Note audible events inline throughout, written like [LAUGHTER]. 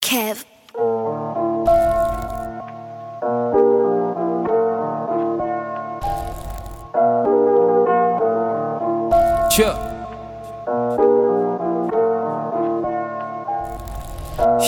Kev. Yeah.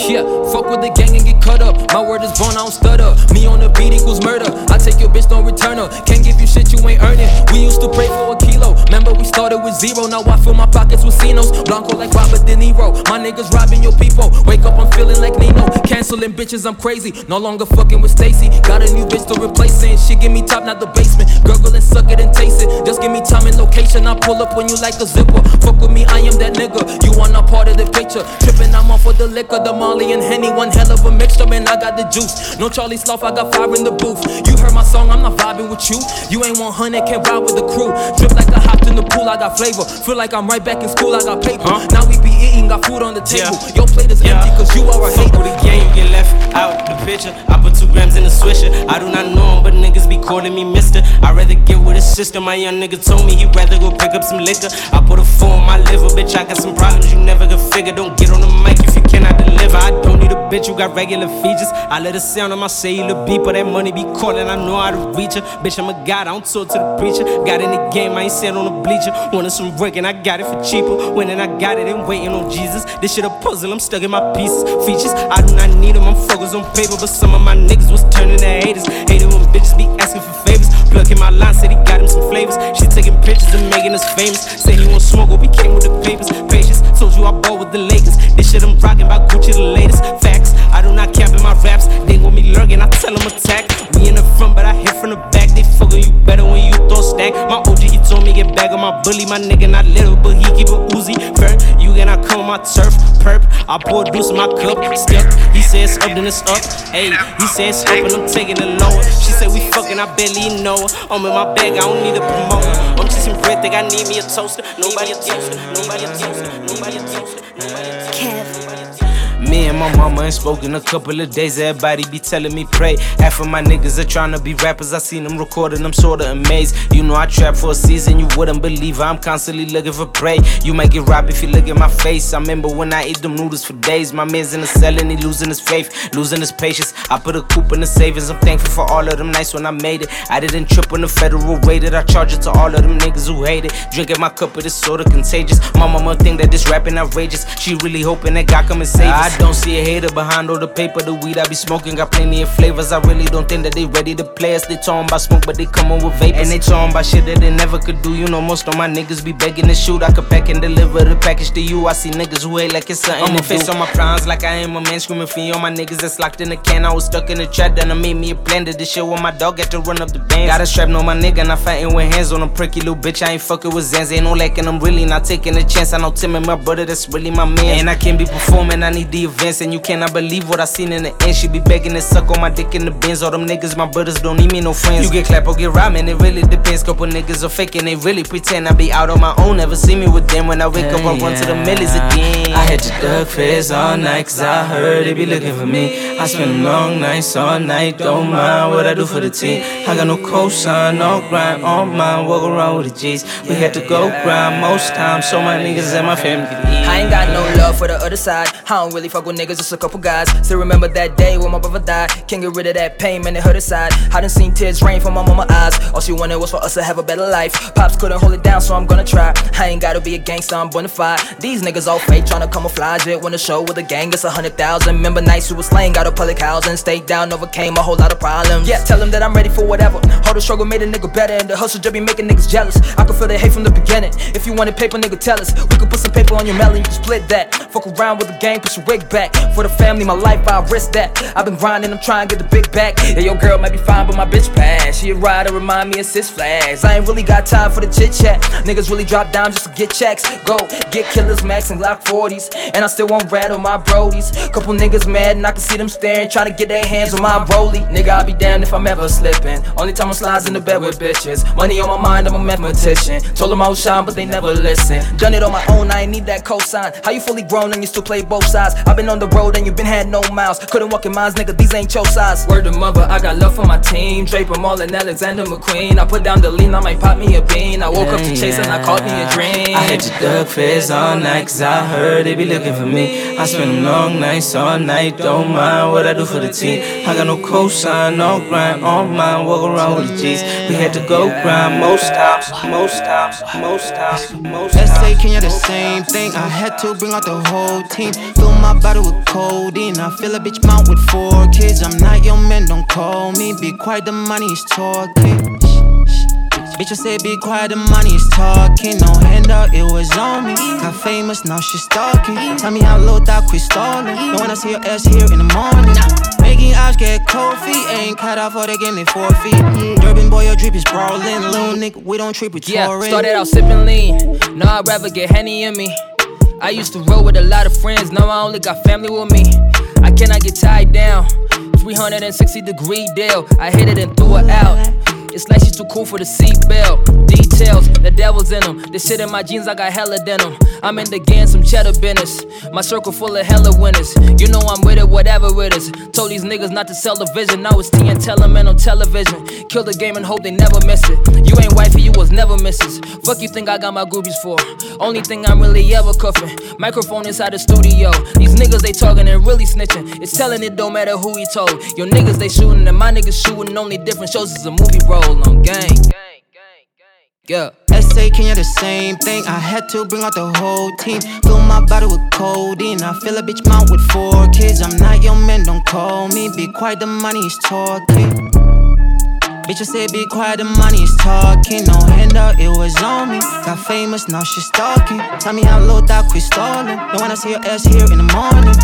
Yeah, fuck with the gang and get cut up. My word is born, I don't stutter. Me on the beat equals murder. I take your bitch, don't return her. Can't give you shit you ain't earning. We used to pray for a kilo. Remember we started with zero. Now I fill my pockets with Cinos. Blanco like Robert De Niro. My niggas robbing your people. Wake up, I'm feeling like Nino. Canceling bitches, I'm crazy. No longer fucking with Stacy. Got a new bitch to replace it. She give me top, not the basement. Gurgle and suck it and taste it. Just give me time and location. I pull up when you like a zipper. Fuck with me, I am that nigga. You are not part of the picture. Tripping, I'm off for the liquor. The Molly and Henny, one hell of a mixture. Man, I got the juice. No Charlie Sloth, I got fire in the booth. You heard my song, I'm not vibing with you. You ain't 100, can't ride with the crew. Drip like I hopped in the pool, I got flavor. Feel like I'm right back in school, I got paper. Huh? Now we be eating, got food on the table. Yeah. Your plate is empty, cause you are a hater. with the game, you get left out the picture. I put two grams in the swisher. I do not know him, but niggas be calling me mister. I'd rather get with a sister. My young nigga told me he'd rather go pick up some liquor. I put a four on my liver, bitch. I got some problems you never could figure. Don't get on the mic if you cannot deliver. I don't need a bitch, you got regular features. I let it sound on my cellular beep, but that money be calling. I know how to reach her. Bitch, I'm a god, I don't talk to the preacher. Got in the game, I ain't sitting on the bleacher. Wanted some work and I got it for cheaper. When and I got it and waiting on Jesus. This shit a puzzle, I'm stuck in my pieces. Features, I do not need them, I'm focused on paper. But some of my niggas was turning to haters. Hated when bitches be asking for favors. Plug in my line, said he got him some flavors. She taking pictures and making us famous. Say he won't smoke, but we came with the papers. Patience, told you I bought with the Lakers. This shit I'm rocking by Gucci, the latest. Facts, I do not cap in my raps. They want me lurking, I tell them attack. We in the front, but I hit from the back. They fucking you better when you throw stack. My told me get back on my bully. My nigga not little, but he keep a Uzi. You cannot come on my turf. Perp, I pour deuce in my cup. step. he says up, then it's up. Hey, he says up, and I'm taking it lower. She said we fucking, I barely know her. I'm in my bag, I don't need a promoter. I'm chasing bread, think I need me a toaster. Nobody a toaster, nobody a toaster, nobody a toaster, nobody a toaster. Kev. Me and my mama ain't spoken a couple of days. Everybody be telling me pray. Half of my niggas are trying to be rappers. I seen them recording, I'm sorta amazed. You know I trap for a season, you wouldn't believe I'm constantly looking for prey. You might get robbed if you look at my face. I remember when I ate them noodles for days. My man's in the cell and he losing his faith, losing his patience. I put a coop in the savings. I'm thankful for all of them nights when I made it. I didn't trip on the federal raided. I charge it to all of them niggas who hate it. Drinking my cup of this sorta contagious. My mama think that this rapping outrageous. She really hoping that God come and save us. Don't see a hater behind all the paper. The weed I be smoking got plenty of flavors. I really don't think that they ready to play us. They talking about smoke, but they come on with vapors. And they talking about shit that they never could do. You know, most of my niggas be begging to shoot. I could pack and deliver the package to you. I see niggas who hate like it's something. I'm to face on my prawns like I am a man screaming for you. All my niggas that's locked in a can. I was stuck in a trap, then I made me a plan. Did this shit with my dog, got to run up the band. Got a strap, no my nigga, not fighting with hands on a pricky little bitch. I ain't fucking with Zans, ain't no lacking. I'm really not taking a chance. I know Tim and my brother, that's really my man. And I can't be performing, I need the events. And you cannot believe what I seen in the end. She be begging to suck on my dick in the bins. All them niggas, my brothers don't need me no friends. You get clap or get robbed, man, it really depends. Couple niggas are faking, they really pretend I be out on my own. Never see me with them. When I wake up, I run to the millies again. I had your duck face all night, cause I heard they be looking for me. I spend long nights all night, don't mind what I do for the team. I got no cosign, no grind on mine, walk around with the G's. We had to go grind most times, so my niggas and my family could eat. I ain't got no love for the other side. I don't really fuck with niggas, just a couple guys. Still remember that day when my brother died. Can't get rid of that pain, man, it hurt aside. I done seen tears rain from my mama eyes. All she wanted was for us to have a better life. Pops couldn't hold it down, so I'm gonna try. I ain't gotta be a gangster, I'm bona fide. These niggas all fake, tryna camouflage it. When the show with a gang, it's a hundred thousand. Remember nights we was slaying, got a public housing. Stayed down, overcame a whole lot of problems. Yeah, tell them that I'm ready for whatever. All the struggle made a nigga better, and the hustle just be making niggas jealous. I could feel the hate from the beginning. If you wanted paper, nigga, tell us. We could put some paper on your melon, you can split that. Fuck around with the gang, put your wig back. For the family, my life, I risk that. I've been grinding, I'm trying to get the big back. Yeah, your girl might be fine, but my bitch pass. She a rider, remind me of Six Flags. I ain't really got time for the chit chat. Niggas really drop down just to get checks. Go get killers, max, and Glock 40s. And I still won't rattle my brodies. Couple niggas mad, and I can see them staring, trying to get their hands on my rollie. Nigga, I'll be damned if I'm ever slipping. Only time I'm slides in the bed with bitches. Money on my mind, I'm a mathematician. Told them I was shine, but they never listen. Done it on my own, I ain't need that cosign. How you fully grown? and you still play both sides. I've been on the road and you been had no miles. Couldn't walk in miles, nigga, these ain't your size. Word to mother, I got love for my team. Draper all and Alexander McQueen. I put down the lean, I might pop me a bean. I woke up to chase and I caught me a dream. I had your duck face all night, cause I heard they be looking for me. I spend them long nights all night, don't mind what I do for the team. I got no cosign, no grind, on mine, walk around with the G's. We had to go grind most times, most times, most times, most times. SA Kenya, the same thing. I had to bring out the whole team. Fill my bottle with codeine. I fill a bitch mouth with four kids. I'm not your man, don't call me. Be quiet, the money is talking. Bitch, I said be quiet, the money is talking. No handout, it was on me. Got famous, now she stalking. Tell me how low that quit stalling. Don't wanna see your ass here in the morning. Making eyes get cold feet. Ain't cut off for they give me four feet. Durban boy, your drip is brawling. Little nigga, we don't trip with Yeah, touring. started out sipping lean. Now I'd rather get Henny in me. I used to roll with a lot of friends, now I only got family with me. I cannot get tied down. 360 degree deal, I hit it and threw it out. It's like she's too cool for the seatbelt. Details, the devil's in them. This shit in my jeans, I got hella denim. I'm in the game, some cheddar business. My circle full of hella winners. You know I'm with it, whatever it is. Told these niggas not to sell the vision. Now it's T and tell them on television. Kill the game and hope they never miss it. You ain't wifey, you was never misses. Fuck you think I got my groupies for? Only thing I'm really ever cuffing. Microphone inside the studio. These niggas they talking and really snitching. It's telling it don't matter who he told. Your niggas they shooting and my niggas shooting. Only different shows is a movie roll on gang. Yeah. SA Kenya, the same thing. I had to bring out the whole team. Fill my bottle with codeine. I fill a bitch mouth with four kids. I'm not your man, don't call me. Be quiet, the money is talking. Bitch, I said be quiet, the money is talking. No handout, it was on me. Got famous, now she stalking. Tell me how low that quit stalling. Don't wanna see your ass here in the morning.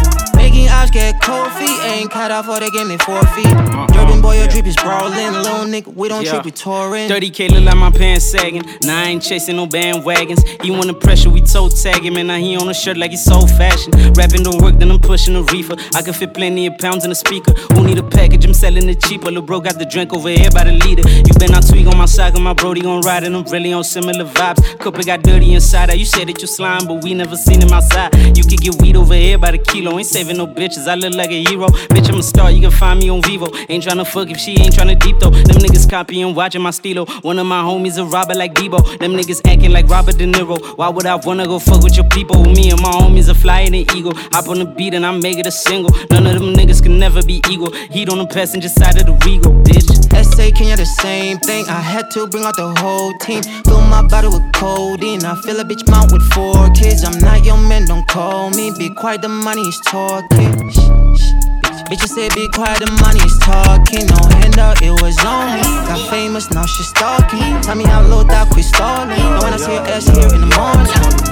Cut off or they give me four feet. Durban boy, your drip is brawling. Little nigga, we don't Yeah. trip with touring. 30k look like my pants sagging. Now I ain't chasing no bandwagons. He want the pressure, we toe tag him. And now he on a shirt like he's so fashion. Rapping don't work, then I'm pushing a reefer. I can fit plenty of pounds in a speaker. Who need a package? I'm selling it cheaper. Lil' bro got the drink over here by the leader. You been out tweak on my side, and my brody gon' ride, and I'm really on similar vibes. Couple got dirty inside. I you said that you slime, but we never seen him outside. You could get weed over here by the kilo. Ain't saving no bitches. I look like a hero. Bitch, I'm a star. You can find me on Vivo. Ain't tryna fuck if she ain't tryna deep though. Them niggas copying, watching my stilo. One of my homies a robber like Debo. Them niggas acting like Robert De Niro. Why would I wanna go fuck with your people? Me and my homies are flying an eagle. Hop on the beat and I make it a single. None of them niggas can never be equal. Heat on the passenger side of the Regal, bitch. SA Kenya, the same thing. I had to bring out the whole team. Fill my bottle with codeine. I fill a bitch mouth with four kids. I'm not your man, don't call me. Be quiet, the money is talking. Shh, shh. Bitch, I said be quiet, the money is talking. No handout, it was on me. Got famous, now she stalking. Tell me how low that quit stalling. Don't wanna see your ass here in the morning.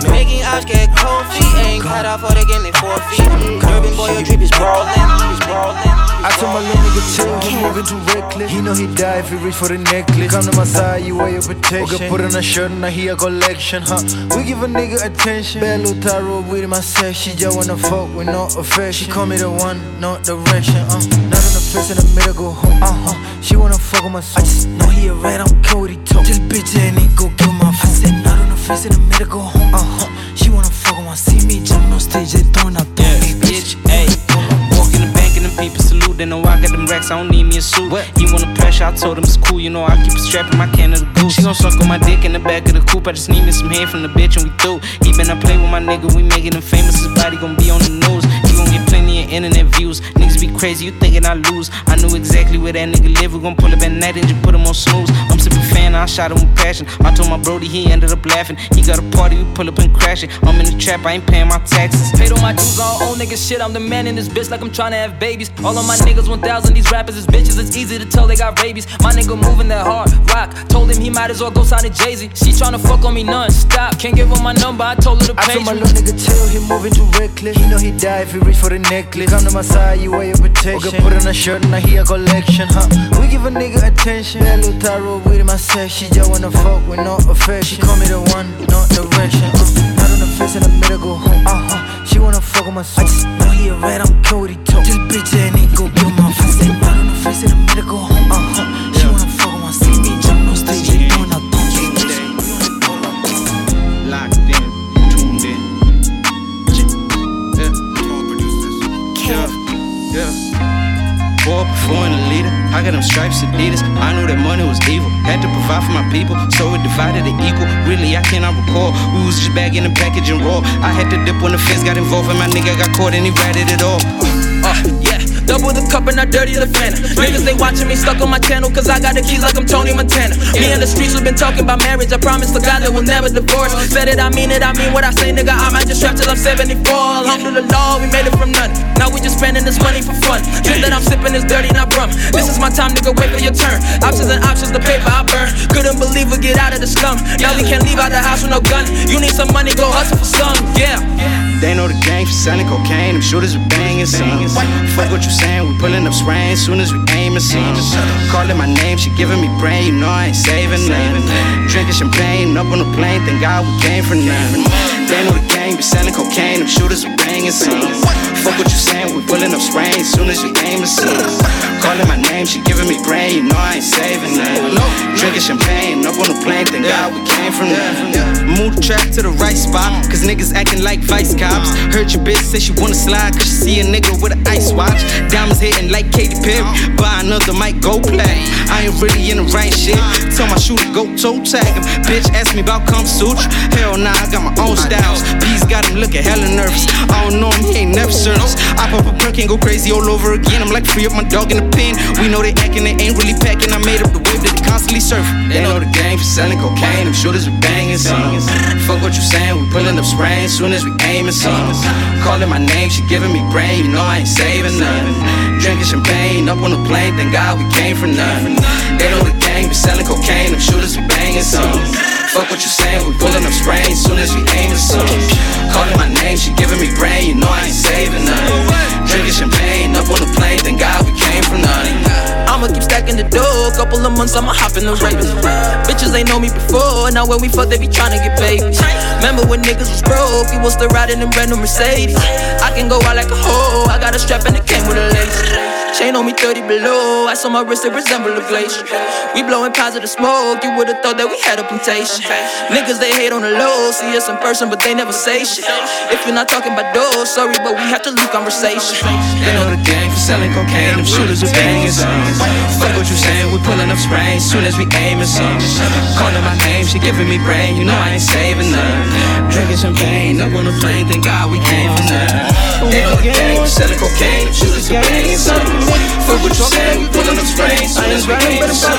Making eyes get cold feet. Ain't cut off for the game, me four feet. Urban boy, your drip is brawling. Is brawling. I told my little nigga chill, he moving too reckless. He know he die if he reach for the necklace. Come to my side, you wear your protection. Okay, put on a shirt, now he a collection, huh? We give a nigga attention. Bad little Tyro with my sex. She just wanna fuck with no affection. She call me the one, no direction, uh. Not on the face in the middle, go home, uh huh. She wanna fuck with my soul. I just know he a rat, I'm Cody talk. This bitch ain't go kill my phone. I said, not on the face in the middle, go home, uh huh. She wanna fuck with my see me jumping on stage, they throwing out salute. They know I got them racks, I don't need me a suit. He want the pressure, I told him it's cool. You know I keep a strap in my can of the goose. She gon' suck on my dick in the back of the coupe. I just need me some hair from the bitch and we through. He been I play with my nigga, we making him famous. His body gon' be on the news. He gon' get plenty of internet views. Niggas be crazy, you thinking I lose. I knew exactly where that nigga live. We gon' pull up at night and just put him on snooze. I'm super fan, I shot him with passion. I told my brody, he ended up laughing. He got a party, we pull up and crash it. I'm in the trap, I ain't paying my taxes. Paid all my dues on old nigga shit. I'm the man in this bitch like I'm tryna have babies. All of my niggas 1000, these rappers is bitches. It's easy to tell they got rabies. My nigga moving that hard. Rock. Told him he might as well go sign to Jay Z. She tryna fuck on me non stop. Can't give her my number. I told her to pay. I told my me. little nigga chill, he moving too reckless. He know he die if he reach for the necklace. Come to my side, you wear your protection. Okay, put on a shirt, now he a collection, huh? We give a nigga attention. That little Tyro with my sex. She just wanna fuck with no affection. She call me the one, no direction. Uh, not on the face in the middle, go home. Uh huh. She wanna fuck with my soul. I just know he a rat, I'm Cody Toe. This bitch ain't go kill my. Say, not on the face in the middle, go home. The leader. I got them stripes, Adidas. I knew that money was evil. Had to provide for my people, so it divided it equal. Really, I cannot recall. We was just bagging a package and raw. I had to dip when the feds got involved, and my nigga got caught and he ratted it all. Uh. Double the cup and I dirty the fan. Niggas they watching me stuck on my channel cause I got the keys like I'm Tony Montana. Me and the streets we been talking about marriage. I promise to God that we'll never divorce. Said it, I mean it, I mean what I say, nigga. I might just rap till I'm 74. Alhamdulillah, we made it from nothing. Now we just spending this money for fun. Drink that I'm sipping is dirty, not rum. This is my time, nigga. Wait for your turn. Options and options, the paper I burn. Couldn't believe we get out of the slum. Now we can't leave out the house with no gun. You need some money, go hustle for some. Yeah. They know the game for selling cocaine. Them shooters we banging some. Fuck what you saying, we pulling up spraying soon as we aiming some. Calling my name, she giving me brain. You know I ain't saving none. Drinking champagne up on the plane. Thank God we came for none. They know the game, be selling cocaine. Them shooters we banging some. Fuck what you saying, we pulling up spraying soon as we aiming some. Calling my name, she giving me brain. You know I ain't saving none. Drinking champagne up on the plane. Thank God we came from none. Move the track to the right spot, cause niggas acting like vice cops. Heard your bitch say she wanna slide, cause she see a nigga with an ice watch. Diamonds hitting like Katy Perry. Buy another mic, go play. I ain't really in the right shit. Tell my shooter, go toe tag him. Bitch ask me about Kama Sutra. Hell nah, I got my own styles. B's got him looking hella nervous. I don't know him, he ain't never service. I pop a perk and go crazy all over again. I'm like free up my dog in the pen. We know they acting, they ain't really packing. I made up the wave that they constantly surf. They know the game for selling cocaine. Them shooters be banging some. Fuck what you saying, we pulling up spraying soon as we aiming some. Calling my name, she giving me brain. You know I ain't saving none. Drinking champagne up on the plane. Thank God we came from none. They know the game be selling cocaine. Them shooters be banging some. Fuck what you saying, we pulling up spraying soon as we aiming some. Calling my name, she giving me brain. You know I ain't saving none. Drinking champagne up on the plane. Thank God we came from none. Stacking the dough. Couple of months, I'ma hop in the race. Bitches ain't know me before. Now when we fuck, they be tryna get babies. Remember when niggas was broke? We was still riding in brand new Mercedes. I can go out like a hoe. I got a strap and it came with a lace. Chain on me 30 below. I saw my wrist, it resemble a glacier. We blowing positive smoke. You would've thought that we had a plantation. Niggas, they hate on the low. See us in person, but they never say shit. If you're not talking about dough, sorry, but we have to lose conversation. They know the game for selling cocaine. Them shooters are banging some. Fuck what you saying, we pulling up spraying soon as we aiming some. Calling my name, she giving me brain. You know I ain't saving none. Drinking champagne up on the plane. Thank God we came from none. They know the game for selling cocaine. Them shooters are banging some. Fuck what you saying, we pulling up spraying soon as we aiming some.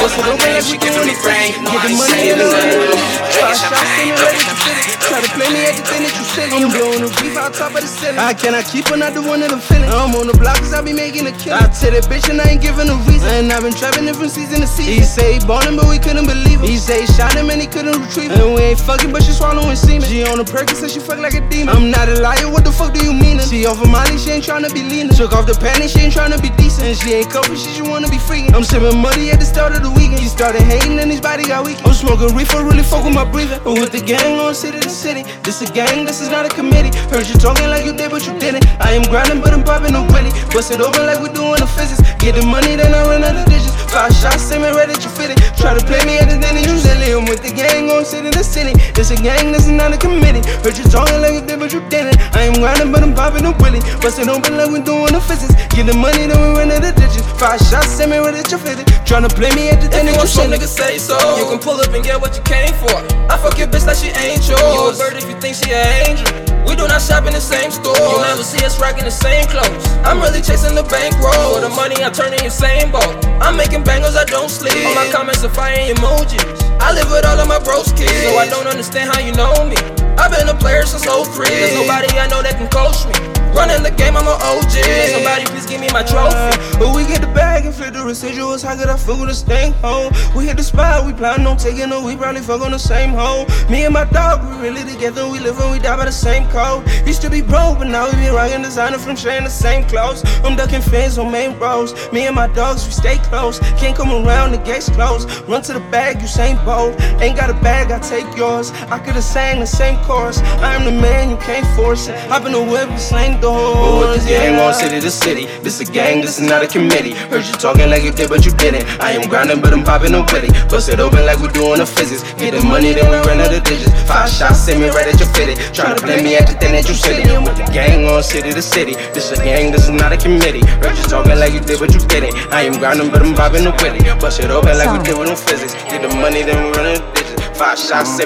Calling my name, she giving me brain. You know I ain't saving none. Drinking champagne up on the plane. Try to play me at the thing that you said. I'm blowing a beef out top of the ceiling. I cannot keep another one of them feeling. I'm on the block cause I be making a kill. I tell that bitch and I ain't giving a reason. And I've been trapping different season to season. He say he ballin', but we couldn't believe it. He say he shot him and he couldn't retrieve it. And we ain't fucking, but she swallowing semen. She on the perk said she fuck like a demon. I'm not a liar, what the fuck do you mean? She off of Molly, she ain't tryna be leaning. Took off the panties, she ain't tryna be decent. And she ain't couple, she just wanna be freaking. I'm sipping money at the start of the weekend. He started hating and his body got weak. I'm smoking reefer, really fuck with my breathing. But with the gang on city to city, this a gang, this is not a committee. Heard you talking like you did, but you didn't. I am grinding, but I'm popping no willy. Bust it open like we doing the physics. Get the money, then I out of digits. Five shots, same and ready to fit it. Try to play me at the then you silly. I'm with the gang on city to city. This a gang, this is not a committee. Heard you talking like you did, but you didn't. I am grinding, but I'm popping no willy. Bust it open like we doing the physics. Get the money, then we run out of digits. Five shots, same and ready to fit it. Tryna play me at the If you silly. niggas say so, you can pull up and get what you came for. I fuck your bitch like she ain't yours. You a bird if you think she an angel. We do not shop in the same store. You never see us rocking the same clothes. I'm really chasing the bankroll. For the money, I turn in the same boat. I'm making bangles, I don't sleep. All my comments are fire emojis. I live with all of my bros kids, so I don't understand how you know me. I've been a player since 03. There's nobody I know that can coach me. Running the game, I'm an OG. Somebody please give me my trophy. But we get the bag and flip the residuals. How could I with a stink home? We hit the spot, we plan on taking her. We probably fuck on the same home. Me and my dog, we really together. We live and we die by the same code. Used to be broke, but now we be rocking designer from sharing the same clothes. I'm ducking fans on main roads. Me and my dogs, we stay close. Can't come around, the gates closed. Run to the bag, you ain't bold. Ain't got a bag, I take yours. I could've sang the same chorus. I am the man, you can't force it. Hop in the whip slang doors. But with the gang on city to city. This a gang, this is not a committee. Heard you talking like you did, but you didn't. I am grinding, but I'm popping no pity. Bust it open like we're doing the physics. Get the money, then we run out the digits. Five shots, send me right at your fitty. to blame me at the thing that you silly. With the gang on city to city. This a gang, this is not a committee. Heard you talking like you did, but you didn't. I am grinding, but I'm popping no pity. Bust it open like we did with no physics. Get the money, then we run out the digits. Five shots,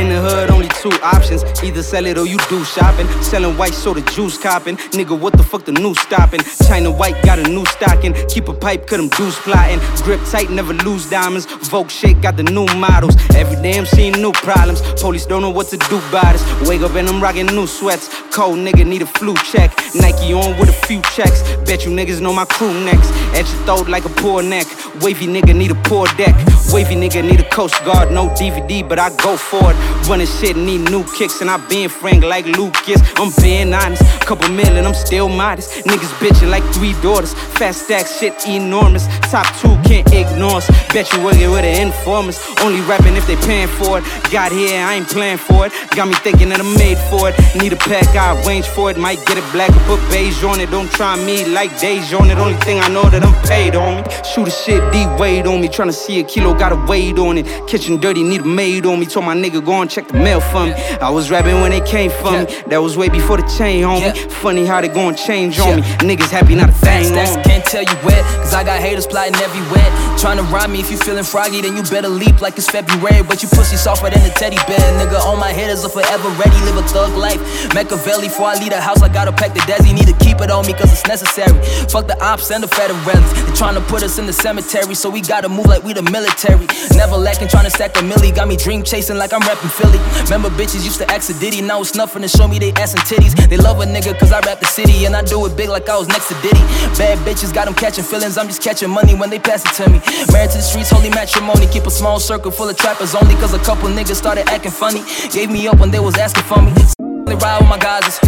in the hood, only two options. Either sell it or you do shopping. Selling white soda juice copping. Nigga, what the fuck the new stopping? China white got a new stocking. Keep a pipe, cut them deuce plotting. Grip tight, never lose diamonds. Vogue shit got the new models. Every day I'm seeing new problems. Police don't know what to do about us. Wake up and I'm rocking new sweats. Cold nigga need a flu check. Nike on with a few checks. Bet you niggas know my crew next. At your throat like a poor neck. Wavy nigga need a poor deck. Wavy nigga need a Coast Guard. No DVD, but I go for it. Running shit, need new kicks, and I been frank like Lucas. I'm being honest, couple million, I'm still modest. Niggas bitching like three daughters. Fast stack shit enormous. Top two can't ignore us. Bet you working with the informers. Only rapping if they paying for it. Got here, I ain't playing for it. Got me thinking that I'm made for it. Need a pack, I arrange for it. Might get it black put beige on it. Don't try me like days on it. Only thing I know that I'm paid on me. Shoot a shit, D weight on me. Tryna see a kilo, got a weight on it. Kitchen dirty, need a maid on me. Told my nigga go and check the mail for me. I was rapping when they came for me. That was way before the chain, homie. Funny how they gon' change on me. Niggas happy, not a thing. Stacks can't tell you where, cause I got haters plotting everywhere. Trying to rhyme me if you feeling froggy, then you better leap like it's February. But you pussy softer than a teddy bear. Nigga, all my head is a forever ready. Live a thug life. Machiavelli, before I leave the house, I gotta pack the desi. Need to keep it on me cause it's necessary. Fuck the ops and the federales. They trying to put us in the cemetery, so we gotta move like we the military. Never lacking, trying to stack a milli. Got me dream chasing like I'm reppin' Philly. Remember bitches used to ask a Diddy, now it's nothing to show me they ass and titties. They love a nigga cause I rap the city, and I do it big like I was next to Diddy. Bad bitches got them catching feelings, I'm just catching money when they pass it to me. Married to the streets, holy matrimony. Keep a small circle full of trappers only cause a couple niggas started acting funny. Gave me up when they was asking for me. They ride with my guys.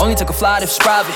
Only took a flight if it's private.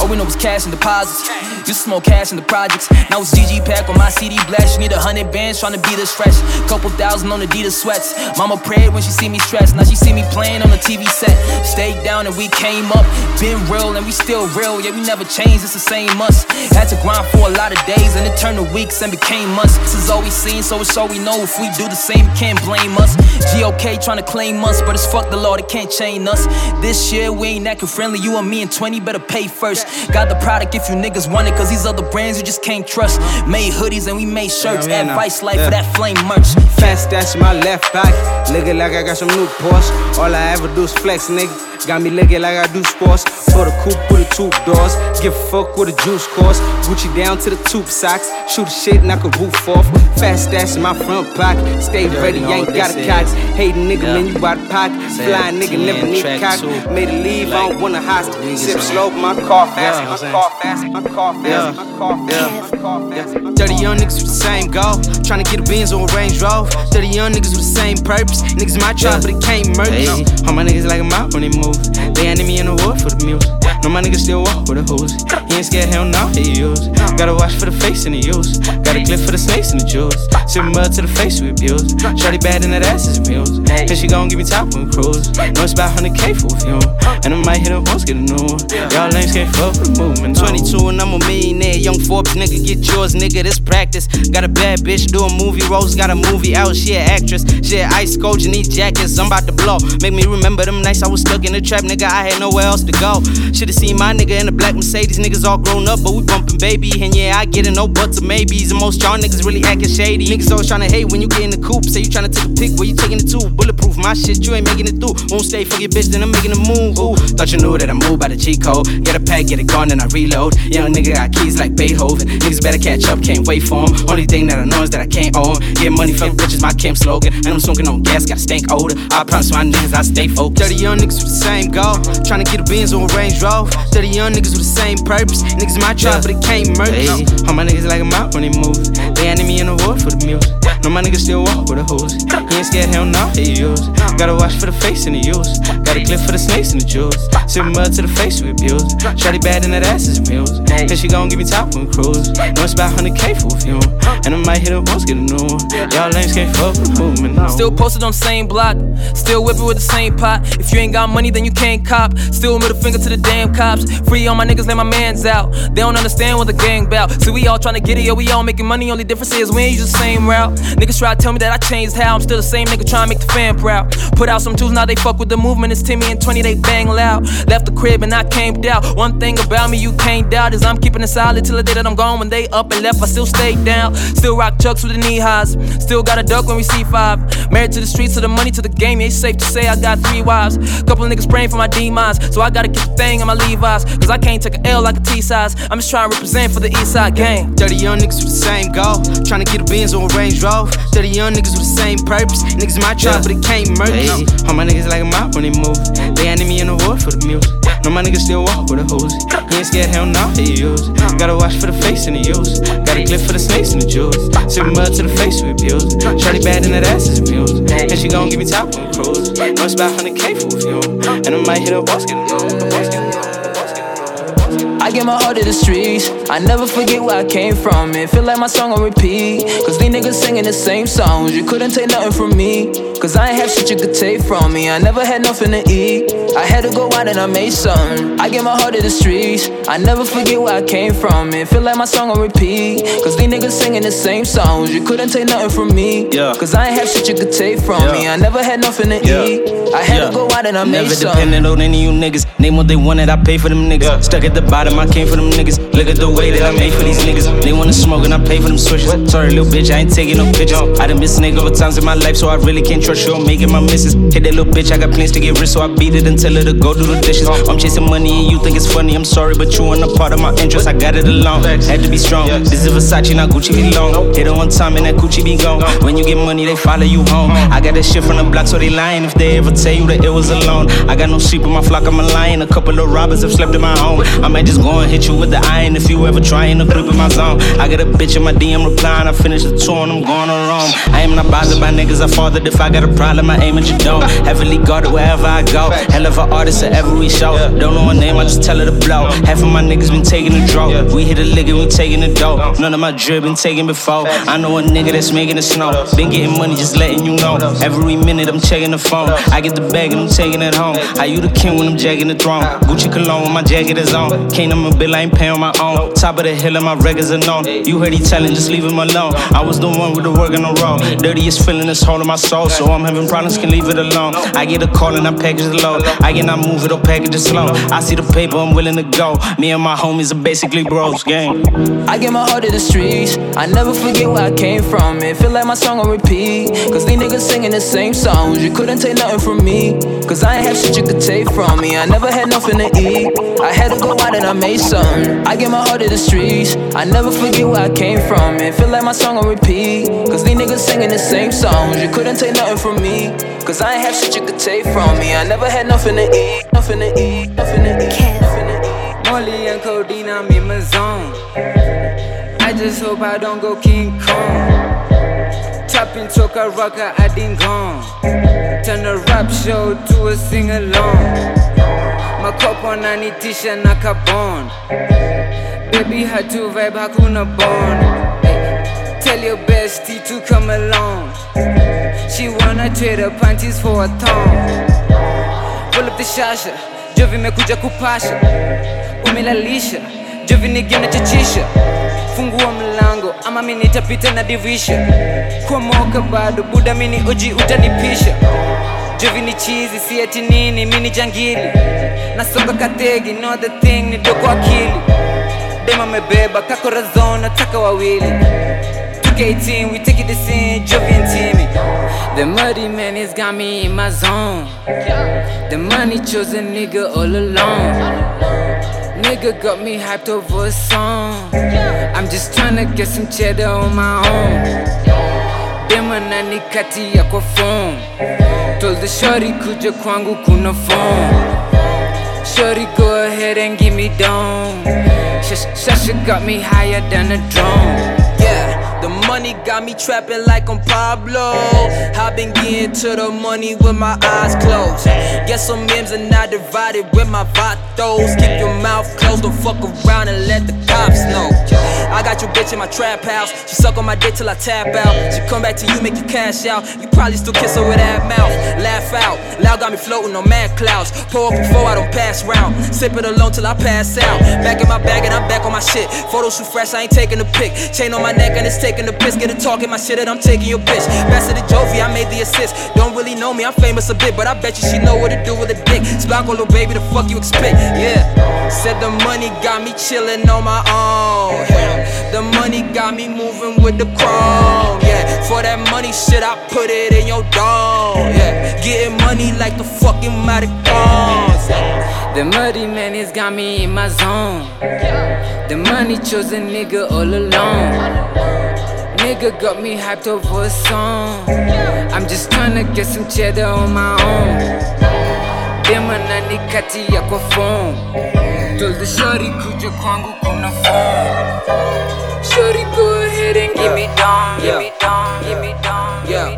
All we know was cash and deposits. Used to smoke cash in the projects. Now it's GG pack on my CD blast. You need a hundred bands trying to be this fresh. Couple thousand on the Adidas sweats. Mama prayed when she see me stressed. Now she see me playing on the TV set. Stayed down and we came up. Been real and we still real. Yeah, we never changed. It's the same us. Had to grind for a lot of days and it turned to weeks and became months. This is all we seen, so it's all we know. If we do the same, can't blame us. GOK trying to claim us, but it's fuck the law, they can't chain us. This year we ain't acting friendly. You and me and 20 better pay first. Got the product if you niggas want it, cause these other brands you just can't trust. Made hoodies and we made shirts. Yeah, man, Advice life yeah. for that flame merch. Fast dash in my left back. Looking like I got some new Porsche. All I ever do is flex, nigga. Got me looking like I do sports. For the coupe with the tube doors. Give a fuck with a juice course. Gucci down to the tube socks. Shoot a shit, knock a roof off. Fast dash in my front pocket. Stay ready, ain't got a cox. Hating nigga, man, you out of pocket. Flying nigga, never need cock. Made a leave, I don't wanna hostage. Sip slow, my car fast. My car fast, my car fast, my car fast, my car fast. 30 young niggas with the same goal. Tryna get a Benz or a Range Rover. 30 young niggas with the same purpose. Niggas my trap, but it can't merge. All my niggas like a mouth when they move. They enemy in the war for the music. No, my niggas still walk with a hose. He ain't scared, hell no, he use. Gotta watch for the face in the use. Got a clip for the snakes and the jewels. Sip mud to the face with abuse. Shorty bad in that ass is abused. And she gon' give me top when cruise. Know it's about 100k for a few. And I might hit up once, get a new one. Y'all lames can't the movement. 22 and I'm a millionaire. Young Forbes nigga, get yours, nigga. This practice. Got a bad bitch doing movie roles. Got a movie out. She an actress. She an ice coach and these jackets. I'm about to blow. Make me remember them nights I was stuck in the trap, nigga. I had nowhere else to go. Should've seen my nigga in a black Mercedes. Niggas all grown up, but we bumpin' baby. And yeah, I get it, no buts or maybes. And most y'all niggas really actin' shady. Niggas always tryna hate when you get in the coupe. Say you tryna take a pic, where you taking it to? Bulletproof, my shit, you ain't making it through. Won't stay, fuck your bitch, then I'm making a move. Ooh, thought you knew that I moved by the G code. Get a pack, get it gone, then I reload. Young nigga got keys like Beethoven. Niggas better catch up, can't wait for 'em. Only thing that I know is that I can't own. Get money from bitches, my camp slogan. And I'm smoking on gas, got stank odor. I promise my niggas I stay focused. 30 young niggas with the same goal. Trying to get a Benz or a Range Rover. 30 young niggas with the same purpose. Niggas my trap, but it can't merge. All my niggas like a mouth when they move. They enemy in the war for the music. No, my niggas still walk with a hose. He ain't scared, hell no, he use. Gotta watch for the face in the use. Got a clip for the snakes and the jewels. Sip mud to the face we abuse. Shorty bad in that ass is abused. And she gon' give me top when cruise. Know it's about 100k for a few. And I might hit up once, get a new one. Y'all lames can't fuck with the movement, no. Still posted on the same block, still whipping with the same pot. If you ain't got money, then you can't cop. Still middle finger to the damn cops. Free all my niggas, let my mans out. They don't understand what the gang bout. See, we all tryna get it, yo, we all making money. Only difference is we ain't use the same route. Niggas try to tell me that I changed how. I'm still the same nigga trying to make the fam proud. Put out some tools, now they fuck with the movement. It's Timmy and 20, they bang loud. Left the crib and I came down. One thing about me you can't doubt is I'm keeping it solid till the day that I'm gone. When they up and left, I still stay down. Still rock chucks with the knee highs. Still got a duck when we see five. Married to the streets, to the money, to the game. It's safe to say I got three wives. Couple niggas praying for my demise. So I gotta keep the thing in my Levi's. Cause I can't take a L like a T size. I'm just trying to represent for the East Side gang. Dirty young niggas with the same goal. Trying to get a Benz or a Range Rover. Dirty young niggas with the same purpose. Niggas my tribe, but it can't murder. Hey. All my niggas like a mouth when they move. They handed me in the award for the music. No, my niggas still walk with a hose. He ain't scared, hell no, he use. Gotta watch for the face and the use. Got a clip for the snakes and the jewels. Sip mud to the face we abuse. Shorty bad and that ass is abused. And she gon' give me top on cruise. No, it's about 100k for a few. And I might hit a boss, get I give my heart to the streets. I never forget where I came from. It feel like my song on repeat. Cause these niggas singing the same songs. You couldn't take nothing from me. Cause I ain't have shit you could take from me. I never had nothing to eat. I had to go out and I made something. I give my heart to the streets. I never forget where I came from. It feel like my song on repeat. Cause these niggas singing the same songs. You couldn't take nothing from me. Yeah. Cause I ain't have shit you could take from Yeah. me. I never had nothing to Yeah. eat. I had Yeah. to go out and I made something. Never something. dependent on any of you niggas. Name what they wanted, I pay for them niggas. Stuck at the bottom, I came for them niggas. Look at the way that I made for these niggas. They wanna smoke and I pay for them switches. Sorry, little bitch, I ain't taking no pictures. I done miss a nigga over times in my life, so I really can't trust you. I'm making my misses. Hit that little bitch, I got plans to get rich, so I beat it and tell her to go do the dishes. I'm chasing money and you think it's funny. I'm sorry, but you ain't a part of my interest. I got it alone. Had to be strong. This is Versace, not Gucci be long. Hit it one time and that Gucci be gone. When you get money, they follow you home. I got that shit from the block, so they lying if they ever tell you that it was alone. I got no sheep in my flock, I'm a lion. A couple of robbers have slept in my home. I might just go and hit you with the iron if you ever trying to creep in my zone. I got a bitch in my DM replying. I finished the tour and I'm going on Rome. I am not bothered by niggas. I fathered if I got a problem. I aim at your dome. Heavily guarded wherever I go. Hell of an artist at every show. Don't know her name, I just tell her to blow. Half of my niggas been taking the draw. We hit a lick and we taking the dough. None of my drip been taken before. I know a nigga that's making it snow. Been getting money, just letting you know. Every minute I'm checking the phone. I get the bag and I'm taking it home. Are you the king when I'm jacking the throne? Gucci cologne when my jacket is on. Can't on my bill, I ain't paying my own. Top of the hill and my records are known. You heard he telling, just leave him alone. I was the one with the work on the road. Dirtiest feeling is holding my soul. So I'm having problems, can leave it alone. I get a call and I package it low. I cannot move it or package it slow. I see the paper, I'm willing to go. Me and my homies are basically bros, gang. I give my heart to the streets. I never forget where I came from. It feel like my song on repeat. Cause these niggas singing the same songs. You couldn't take nothing from me. Cause I ain't have shit you could take from me. I never had nothing to eat. I had to go out and I made something. I give my heart to the streets. I never forget where I came from. It feel like my song on repeat. Cause these niggas singing the same songs. You couldn't take nothing from me. Cause I ain't have shit you could take from me. I never had nothing to eat. Nothing to eat. Nothing to eat. Nothing to eat. Molly and codeine, I'm in my zone. I just hope I don't go King Kong. Tapping toka rocker, I ding gone. Turn a rap show to a sing along. Makopo nanitisha na kabon. Baby hatu vibe hakuna bond. Ay, Tell your bestie to come along. She wanna trade panties for a thong. Pull up the shasha, Jovi mekuja kupasha. Umelalisha, Jovi nigiona chachisha. Fungua mlango ama minitapita nitapita na divisha Kwa bado buda mini oji utanipisha. Jovi ni chizi si ati nini mini jangili. Nasonga kategi no the thing ni doko akili. Dema mebeba kakorazon nataka wawili. 2K18, we take it to sin, Jovi and Timmy. The muddy man has got me in my zone. The money chose a nigga all along. Nigga got me hyped over a song. I'm just tryna get some cheddar on my own. Dema nani kati ya kwa phone. Told the shorty kuja kwangu kuna phone. Shorty go ahead and give me dome. Sh- Shasha got me higher than a drone. Yeah, The money got me trapping like I'm Pablo. i been getting to the money with my eyes closed. Get some M's and I divided with my vatos. Keep your mouth closed, don't fuck around and let the cops know. I got your bitch in my trap house. She suck on my dick till I tap out. She come back to you, make you cash out. You probably still kiss her with that mouth. Laugh out. Loud got me floating on mad clouds. Pour up before I don't pass round. Sip it alone till I pass out. Back in my bag and I'm back on my shit. Photos shoot fresh, I ain't taking a pic. Chain on my neck and it's taking the piss. Get a talking my shit that I'm taking your bitch. Best of the Jovi, I made the assist. Don't really know me, I'm famous a bit, but I bet you she know what to do with a dick. Sparkle, little baby, the fuck you expect? Yeah. Said the money got me chillin' on my own. The money got me moving with the chrome. Yeah. For that money shit, I put it in your dome. Yeah. Getting money like the fucking Maricons. The muddy man has got me in my zone. The money chose a nigga all alone. Nigga got me hyped over a song. I'm just tryna get some cheddar on my own. Dema nani kati ya kwa phone. Told the shorty kuja kwangu kuna phone. Shorty go ahead and give me down, give me down, give me down, Yeah.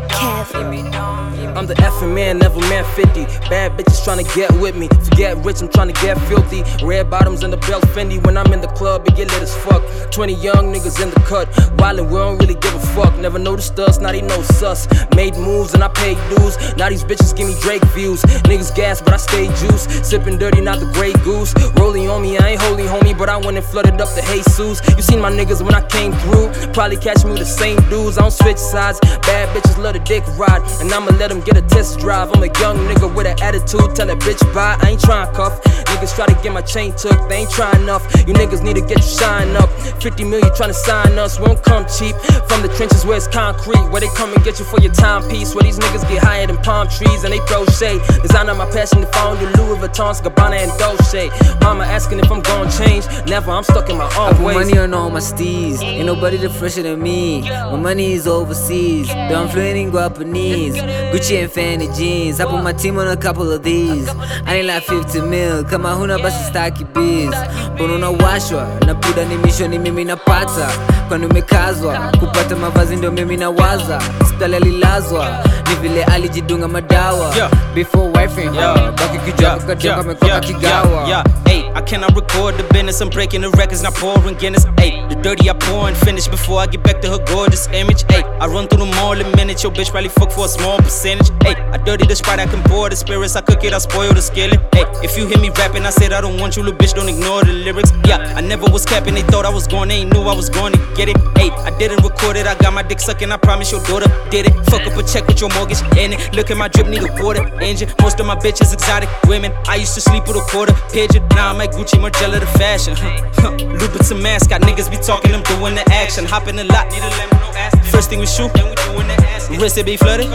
give me down. I'm the effing man, never man 50. Bad bitches tryna get with me. Forget rich, I'm tryna get filthy. Red bottoms and the belt Fendi. When I'm in the club, it get lit as fuck. 20 young niggas in the cut. Wildin', we don't really give a fuck. Never noticed us, now they know sus. Made moves and I paid dues. Now these bitches give me Drake views. Niggas gas, but I stay juice. Sippin' dirty, not the Grey Goose. Rolling on me, I ain't holy homie, but I went and flooded up the Jesus. You seen my niggas when I came through. Probably catch me with the same dudes. I don't switch sides. Bad bitches love the dick ride. And I'ma let them get a test drive. I'm a young nigga with an attitude. Tell that bitch bye. I ain't trying cuff. Niggas try to get my chain took. They ain't trying enough. You niggas need to get your shine up. 50 million trying to sign us. We don't come cheap. From the trenches where it's concrete. Where they come and get you for your timepiece. Where these niggas get higher than palm trees and they throw shade. Design my passion to found the Louis Vuittons, Gabbana, and Dolce. Mama asking if I'm gonna change. Never, I'm stuck in my I own put ways. money on all my steez. Ain't nobody that fresher than me. My money is overseas. But I'm fluent in Guapanese. Gucci and Fanny jeans. I put my team on a couple of these. I ain't like 50 mil. Come on, who's Kama huna basi staki biz. Mbona unawashwa? Na buda ni misho ni mimi napata. Kwani umekazwa? Kupata mavazi ndio mimi nawaza. Hospitali alilazwa. Ni vile alijidunga madawa. Before wife and her. Baki kijua kakajenga mekoka kigawa. yeah. Hey, I cannot record the business. I'm breaking the records, not pouring Guinness. Hey, the dirty I pour and finish before I get back to her gorgeous image. Hey, I run through the mall in minutes. Your bitch probably fuck for a small percentage. Hey, I dirty the sprite, I can pour the spirits. I cook it, I spoil the skillet. Hey, if you hear me rapping, I said I don't want you, little bitch. Don't ignore the lyrics. Yeah, I never was capping. They thought I was going, they knew I was going to get it. Hey, I didn't record it. I got my dick sucking. I promise your daughter did it. Fuck up a check with your mortgage in it. Look at my drip, need a water engine. Most of my bitches exotic women. I used to sleep with a quarter pigeon. Now I'm at Gucci, Margiela, the fashion. [LAUGHS] Huh. Huh. Louboutin mascot, niggas be talking, doing the action. Hopping a lot, need a lemon, no ass. First thing we shoot, then we doing the ass. Wrist it be flooded.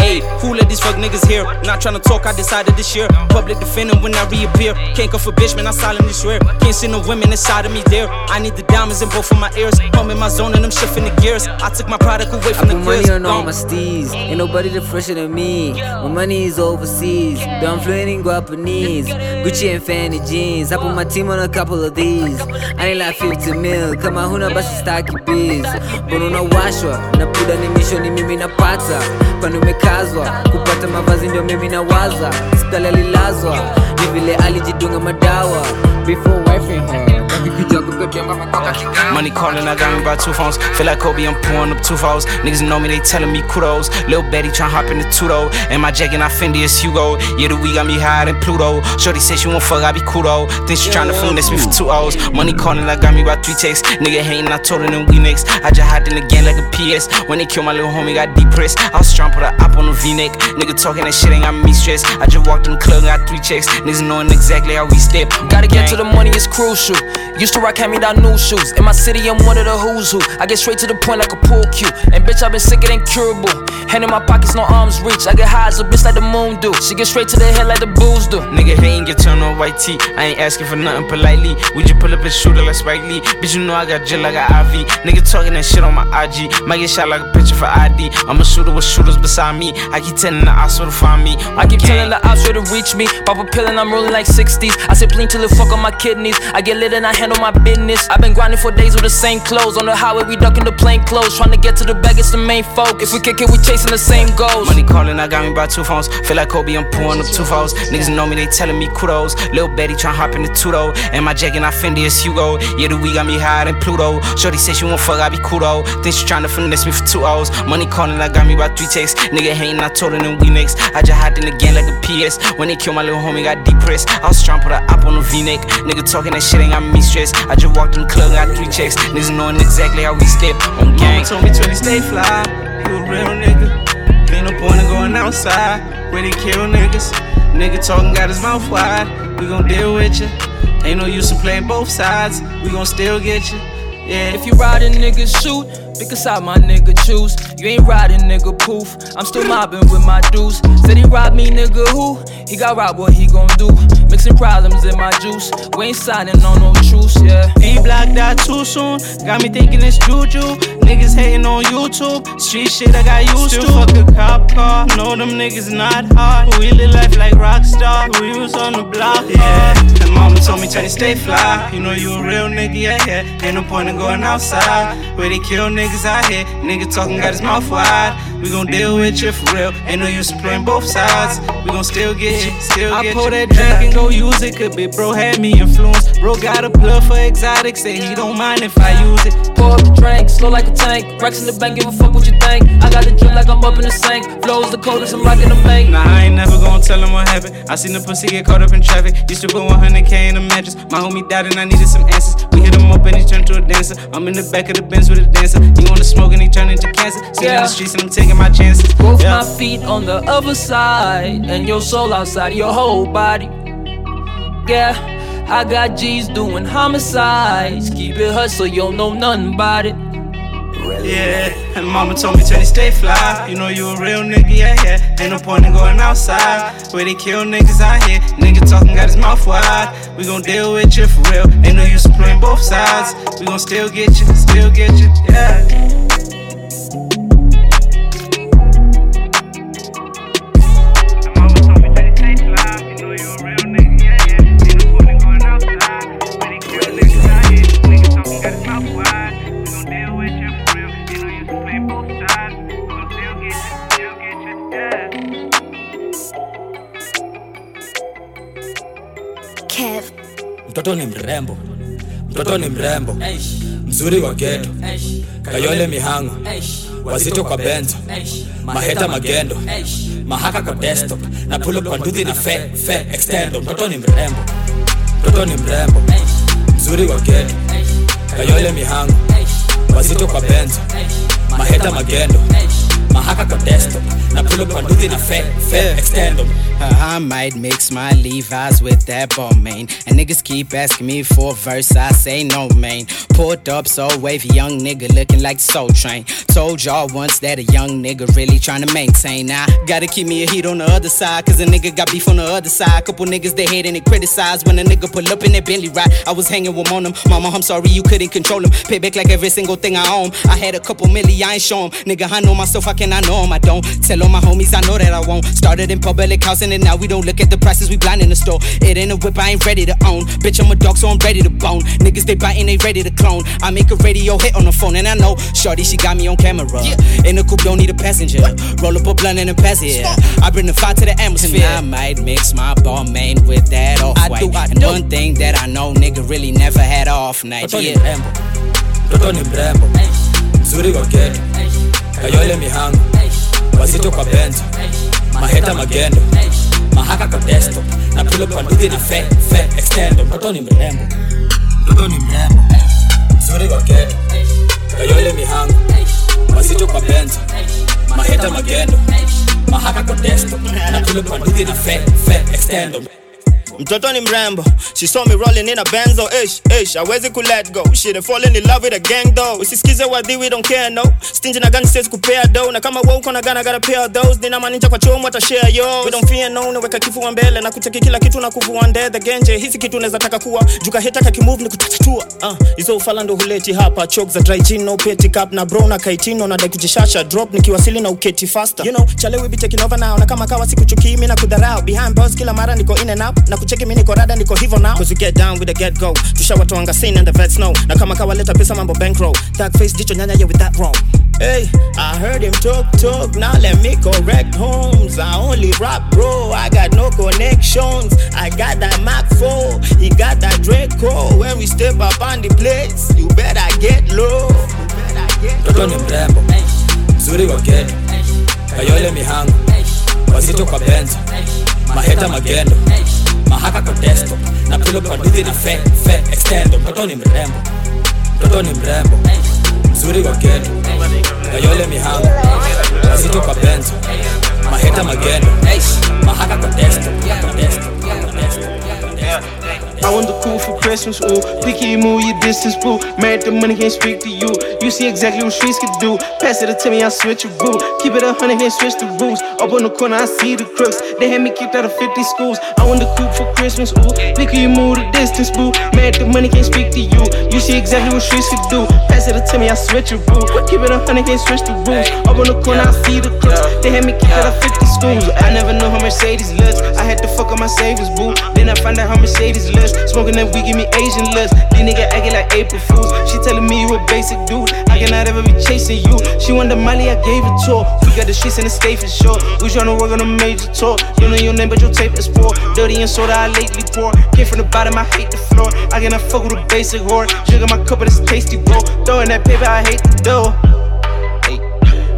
Hey, who let these fuck niggas here? Not trying to talk, I decided this year. Public defender when I reappear. Can't come for bitch, man, I solemnly swear. Can't see no women inside of me there. I need the diamonds in both of my ears. I'm in my zone and I'm shifting the gears. I took my product away from I from put the money on all my steez. Ain't nobody that fresher than me. My money is overseas. But I'm fluent in Guapanese. Gucci and Fanny jeans. I put my team on a couple of these. I ain't like 50 mil. Kama huna basi staki biz. Mbona unawashwa? Na puda ni misho ni mimi napata. Kwani umekazwa? Kupata mavazi ndio mimi nawaza. Stali alilazwa. Ni vile alijidunga madawa. Before wife and her. Wakikijua kukajenga makoka kigawa. Money calling, I got me by two phones. Feel like Kobe, I'm pouring up two foes. Niggas know me, they telling me kudos. Lil Betty tryna hop in the two Tudo. And my jacket, not Fendi, it's Hugo. Yeah, the week got me higher than Pluto. Shorty said she won't fuck, I be kudo. Think she tryna finesse me for two O's. Money calling, I got me by three texts. Nigga hating, I told her them we next. I just hopped in the game like a PS. When they kill my little homie, got depressed. I was tryna put a op on the V-neck. Nigga talking that shit ain't got me stressed. I just walked in the club, got three checks. Niggas knowing exactly how we step. Gotta get to the money, it's crucial. Used to rock hand me down new shoes. In my city, I'm one of the who's who. I get straight to the point like a pool cue. And bitch, I've been sicker than curable. Hand in my pockets, no arms reach. I get high as a bitch like the moon do. She get straight to the head like the booze do. Nigga, he ain't get turned on white tee. I ain't asking for nothing politely. We just pull up and shoot it like Spike Lee. Bitch, you know I got jill like a IV. Nigga talking that shit on my IG. Might get shot like a picture for ID. I'm a shooter with shooters beside me. I keep telling the ops where to find me. I keep telling the ops where to reach me. Pop a pill and I'm rolling like 60s. I say clean till it fuck on my kidneys. I get lit and I handle my business. I've been grinding for days with the same clothes. On the highway, we ducking the plain clothes. Trying to get to the bag, it's the main focus. If we kick it, we chasing the same goals. Money calling, I got me by two phones. Feel like Kobe, I'm pouring up two foes. Niggas know me, they telling me kudos. Lil Betty tryna hop in the Tudo. And my jacket, not Fendi, it's Hugo. Yeah, the week got me higher than Pluto. Shorty say she won't fuck, I be kudo. Think she tryna finesse me for two hours. Money calling, I got me by three texts. Nigga hating, I told them we mix. I just hopped in the game like a PS. When they kill my little homie, got depressed. I was tryna put a op on the V-neck. Nigga talking that shit ain't got me stressed. I just walked in the club, got three checks. Niggas knowing exactly how we step on gang. Mama told me to stay fly. You a real nigga. Ain't no point in going outside where they kill niggas. Nigga talking got his mouth wide. We gon' deal with you. Ain't no use in playing both sides. We gon' still get you. Yeah. If you riding, nigga, shoot. Pick a side, my nigga, choose. You ain't riding, nigga, poof. I'm still mobbing with my dudes. Said he robbed me, nigga, who? He got robbed, what he gon' do? Mixing problems in my juice. We ain't signing on no truce, yeah. D block died too soon. Got me thinking it's juju. Niggas hating on YouTube. Street shit I got used Still to. fuck a cop car. Know them niggas not hard. We live life like rockstar. We was on the block. Yeah. And mama told me try to stay fly. You know you a real nigga, yeah, yeah. Ain't no point in going outside. Where they kill niggas out here. Nigga talking got his mouth wide. We gon' deal with you for real. Ain't no use in playing both sides. We gon' still get you, still I get pull that drink and go use it. Could be bro had me influenced. Bro got a plug for exotic. Say he don't mind if I use it. Pour up the drink, slow like a tank. Racks in the bank, give a fuck what you think. I got the drip like I'm up in the sink. Flows the coldest, I'm rocking the bank. Nah, I ain't never gonna tell him what happened. I seen the pussy get caught up in traffic. Used to put 100k in the mattress. My homie died and I needed some answers. We hit him up and he turned to a dancer. I'm in the back of the Benz with a dancer. He wanna smoke and he turned into cancer. Sitting in the streets and I'm taking my chances. Both Yeah. my feet on the other side, and your soul outside your whole body. Yeah, I got G's doing homicides. Keep it hustle, you don't know nothing about it. Yeah, and mama told me to stay fly. You know you a real nigga, yeah, yeah. Ain't no point in going outside where they kill niggas out here. Nigga talking got his mouth wide. We gon' deal with you for real. Ain't no use in playing both sides. We gon' still get you, still get you, yeah. Mtoto ni mrembo. Mtoto ni mrembo. Mzuri wa geto kayole mihango. Wazito kwa benzo. Maheta magendo. Mahaka kwa desktop. Na pulo kwa nduthi na fe fe extendo. Mtoto ni mrembo. Mtoto ni mrembo. Mzuri wa geto kayole mihango. Wazito kwa benzo. Maheta magendo. Mahaka kwa desktop. Na pulo kwa nduthi na fe fe extendo I might mix my Levi's with that Balmain. And niggas keep asking me for a verse, I say no, man. Pulled up so wavy, young nigga looking like Soul Train. Told y'all once that a young nigga really trying to maintain. I gotta keep me a heat on the other side, cause a nigga got beef on the other side. Couple niggas they hate and they criticize when a nigga pull up in that Bentley ride. I was hanging with on them. Mama, I'm sorry you couldn't control them. Pay back like every single thing I own. I had a couple milli, I ain't show 'em. Nigga, I know myself, I cannot know 'em. I don't tell all my homies, I know that I won't. Started in public housing and now we don't look at the prices, we blind in the store. It ain't a whip, I ain't ready to own. Bitch, I'm a dog, so I'm ready to bone. Niggas, they biting, they ready to clone. I make a radio hit on the phone, and I know Shorty, she got me on camera. In the coupe, don't need a passenger. Roll up a blunt and a pass it. I bring the fire to the atmosphere. And I might mix my Balmain with that off white. And one thing that I know, nigga really never had off night. Yeah. mtoto ni mrembo mzuri wa geto kayole mihango wazito kwa benzo maheta magendo mahaka kwa desktop na pilo kwa na fe fe extendo. Mtoto ni mrembo. Mtoto ni mrembo. Mzuri kwa keto kayole mihango. Mazito kwa benzo maheta magendo. Mahaka kwa desktop na pilo kwa na fe fe extendo mtoto ni mrembo she saw me rolling in a benzo ish ish awezi ku let go. She dey falling in love with a gang though. Usisikize wadhi we don't care no. Stingy na gani siwezi kupea do na kama wewe uko na gana gotta pay those. Nina maninja kwa chomo ata share yo. We don't fear no naweka kifua mbele. Na kuteki kila kitu na kuvua ndethe genje hizi kitu unaweza taka kuwa. Juka heta ka kimove ni kutatatua uh, hizo ufala ndo huleti hapa. Choke za dry gin no petty cup na bro na kaitino. Na dai kujishasha drop nikiwasili na uketi faster. You know chale we be taking over now. Na kama kawa sikuchukii mimi na kudharau behind boss kila mara niko in and up na kucheki mimi niko rada niko hivyo now cause you get down with the get go tushawatoanga scene and the vets know na kama kawaleta pesa mambo bankroll tag face jicho nyanya yeah with that wrong Hey, I heard him talk talk. Now let me correct homes. I only rap, bro. I got no connections. I got that Mac 4. He got that Draco. When we step up on the place, you better get low. mtoto ni mrembo mzuri wa geto kayole mihango wazito kwa benza, maheta magendo mahaka kwa desto na pilo kwa dithi na fe fe extendo. Mtoto ni mrembo mtoto ni mrembo. Mzuri wa geto kayole mihango. Wazito kwa benzo maheta magendo. Mahaka kwa desto kwa desto kwa desto I want the cool for Christmas, ooh. Picky, move your distance, boo. Married the money, can't speak to you. You see exactly what streets can do. Pass it to me, I switch your boo. Keep it a hundred, can't switch the rules. Up on the corner, I see the crooks. They had me kicked out of 50 schools. I want the cool for Christmas, ooh. Picky, move the distance, boo. Married the money, can't speak to you. You see exactly what streets can do. Pass it to me, I switch your boo. Keep it a hundred, can't switch the rules. Up on the corner, I see the crooks. They had me kicked out of 50 schools. I never know how Mercedes looks. I had to fuck up my savings, boo. Then I found out how Mercedes looks. Smoking that weed give me Asian looks. These nigga acting like April Fools. She telling me you a basic dude. I cannot ever be chasing you. She wanted Molly, I gave it to her. We got the streets in the state for sure. We tryna work on a major tour. You know your name, but your tape is poor. Dirty and soda, I lately pour. Came from the bottom, I hate the floor. I cannot fuck with a basic whore. Sugar my cup, but it's tasty, bro. Throwing that paper, I hate the dough.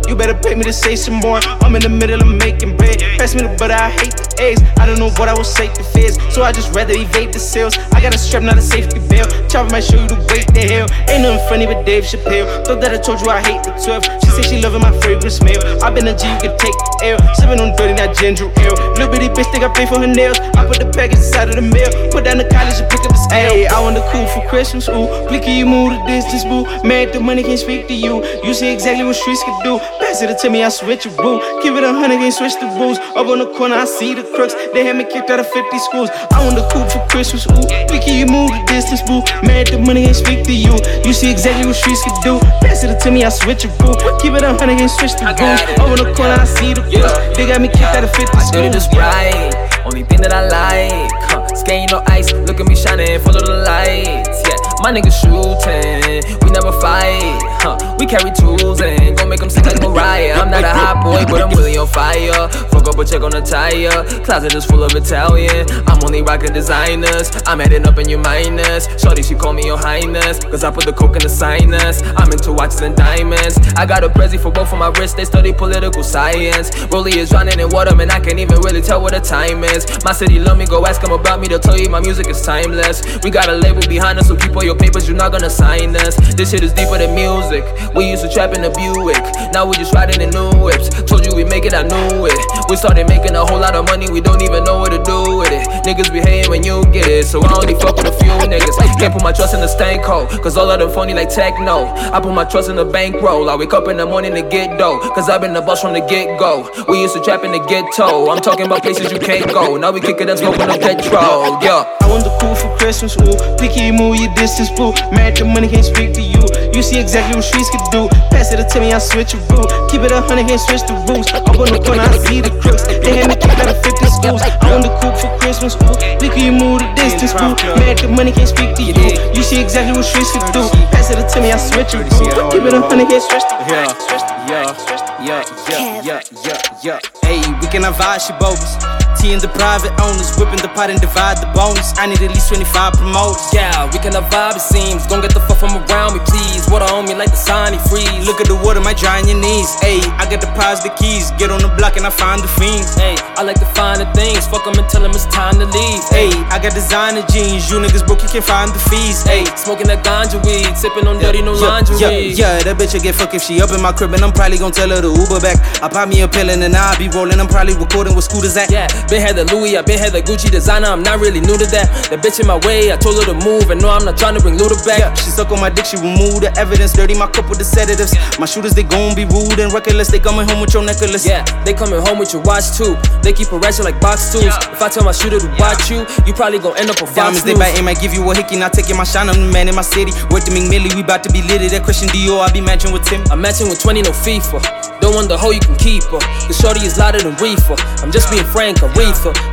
You better pay me to say some more. I'm in the middle of making bread. Pass me the butter, I hate the eggs. I don't know what I will say to fizz, so I just rather evade the sales. I got a strap, not a safety belt. Chopper might show you the weight the hell. Ain't nothing funny but Dave Chappelle. Thought that I told you I hate the 12. She said she loving my fragrant smell. i been a G, you can take the L. Sipping on dirty, not ginger ale. Little bitty bitch think I pay for her nails. I put the package inside of the mail. Put down the college and pick up the scale. Hey, I want the cool for Christmas, ooh. Blicky, you move the distance, boo. Mad the money can't speak to you. You see exactly what streets can do. Pass it to me, I switch your boo. Give it a hundred, can't switch the rules. Up on the corner, I see the crooks. They had me kicked out of 50 schools. I want the cool for Christmas, ooh. Blicky, you move the distance, boo. Mad the money can't speak to you. You see exactly what streets can do. Pass it to me, I switch your boo. Give it a hundred, can't switch the rules. Up on the corner, I see the crooks. They got me kicked out of 50 schools. I it just right. Only thing that I like. Huh. Skating no ice. Look at me shining, follow the lights. Yeah, my niggas shooting. We never fight. Huh. We carry tools and gon' make them sing like Mariah. I'm not a hot boy, but I'm really on fire. Fuck up a check on the tire. Closet is full of Italian. I'm only rocking designers. I'm adding up in your minus. Shorty, she call me your highness. Cause I put the coke in the sinus. I'm into watches and diamonds. I got a prezi for both of my wrists. They study political science. Rolly is drowning in water, man. I can't even really tell what the time is. My city love me, go ask them about me. They'll tell you my music is timeless. We got a label behind us, so keep all your papers. You're not gonna sign us. This shit is deeper than music. We used to trap in the Buick. Now we just riding in new whips. Told you we make it, I knew it. We started making a whole lot of money, we don't even know what to do with it. Niggas be hating when you get it, so I only fuck with a few niggas. Can't put my trust in the stank hole, cause all of them phony like techno. I put my trust in the bankroll. I wake up in the morning to get dough, cause I've been the boss from the get go. We used to trap in the ghetto. I'm talking about places you can't go. Now we kick it and smoking the petrol. Yeah. I want the cool for Christmas, ooh. Picky, move your distance, boo. Married the money, can't speak to you. You see exactly what streets can do. Pass it to me, I switch your boo. Keep it a hundred, can't switch the rules. Up on the corner, I see the crooks. They had me kicked out of 50 schools. I want the cool for Christmas, ooh. you move the distance, boo. Married the money, can't speak to you. You see exactly what streets can do. Pass it to me, I switch your boo. Keep it a hundred, can't switch the rules. Yeah, yeah, yeah, yeah, yeah, yeah. Hey, we can have she bogus. T and the private owners, whipping the pot and divide the bonus. I need at least 25 promoters. Yeah, we can have vibe, it seems. Don't get the fuck from around me, please. Water on me like the Sonic freeze. Look at the water, might dry on your knees. Hey, I got the prize, the keys. Get on the block and I find the fiends. Hey, I like to find the things. Fuck them and tell them it's time to leave. Hey, I got designer jeans. You niggas broke, you can't find the fees. Hey, smoking that ganja weed. Sipping on dirty, no yeah, lingerie. Yeah, yeah, that bitch will get fucked if she up in my crib. And I'm probably gonna tell her to Uber back. I pop me a pill and then I'll be rolling. I'm probably recording with scooters at. Yeah, been had the Louis, I been had the Gucci designer. I'm not really new to that. The bitch in my way, I told her to move. And no, I'm not trying to bring Luda back. Yeah, she suck on my dick, she remove the evidence. Dirty my cup with the sedatives. My shooters, they gon' be rude and reckless. They coming home with your necklace. Yeah, they coming home with your watch too. They keep a ratchet like box tools. If I tell my shooter to watch you, you probably gon' end up a Diamonds, they bite aim, I give you a hickey. Not taking my shine, I'm the man in my city. Worth the McMillie, we bout to be litty. That Christian Dior, I be matching with Tim. I'm matching with 20, no FIFA. Don't want the how you can keep her. The shorty is louder than reefer. I'm just being frank,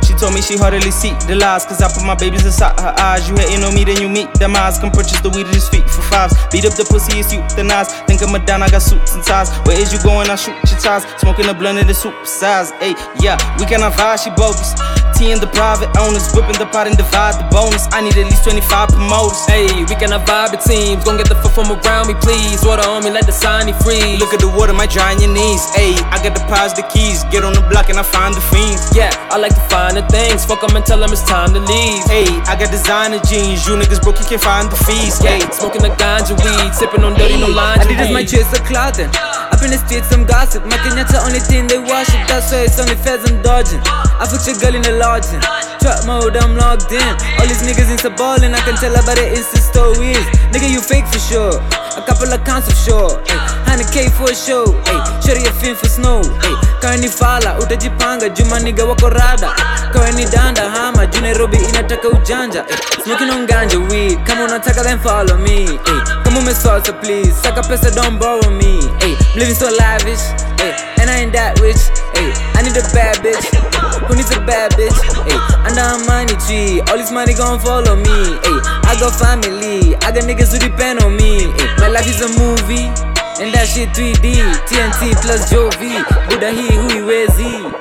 She told me she hardly see the lies, cause I put my babies inside her eyes. You hating on me, then you meet them eyes. Come purchase the weed at his feet for fives. Beat up the pussy, it's euthanized. Think I'm a down, I got suits and ties. Where is you going? I shoot your ties. Smoking the blunt of the super size. Ayy, yeah, we cannot vibe, she bogus. In the private owners, whipping the pot and divide the bonus. I need at least 25 promoters. Hey, we cannot vibe it teams. Gon' get the fuck from around me, please. Water on me, let the sign free. Look at the water, might dry on your knees. Ayy, I got the pies, the keys. Get on the block and I find the fiends. Yeah, I like to find the things. Fuck them and tell them it's time to leave. Hey, I got designer jeans. You niggas broke, you can't find the fees. Yeah, smoking the ganja weed, sipping on dirty, no lingerie. Adidas my chase the clothing. Up in the streets, some gossip. My Kenyatta only thing they wash it. That's why it's only feds I'm dodging. I put your girl in the lodging. Trap mode, I'm logged in. All these niggas in the ballin', I can tell about the Insta stories. Nigga, you fake for sure. A couple of accounts of sure. Ay, 100k for a show. Ay, shorty a fin for snow. Ay, kanifala utajipanga juma nigga wako rada kaweni danda hama juu nairobi inataka ujanja ay, smoking on ganja weed kama unataka then follow me ay, kama umesalsa please saka pesa don't borrow me ay, I'm living so lavish ay, and I ain't that rich ay, I need a bad bitch. Who needs a bad bitch ay, under a money tree all this money gon' follow me ay, I got family. I got niggas who depend on me ay, my life is a movie and that shit 3D, TNT plus Jovi, Buddha he who he Wezi.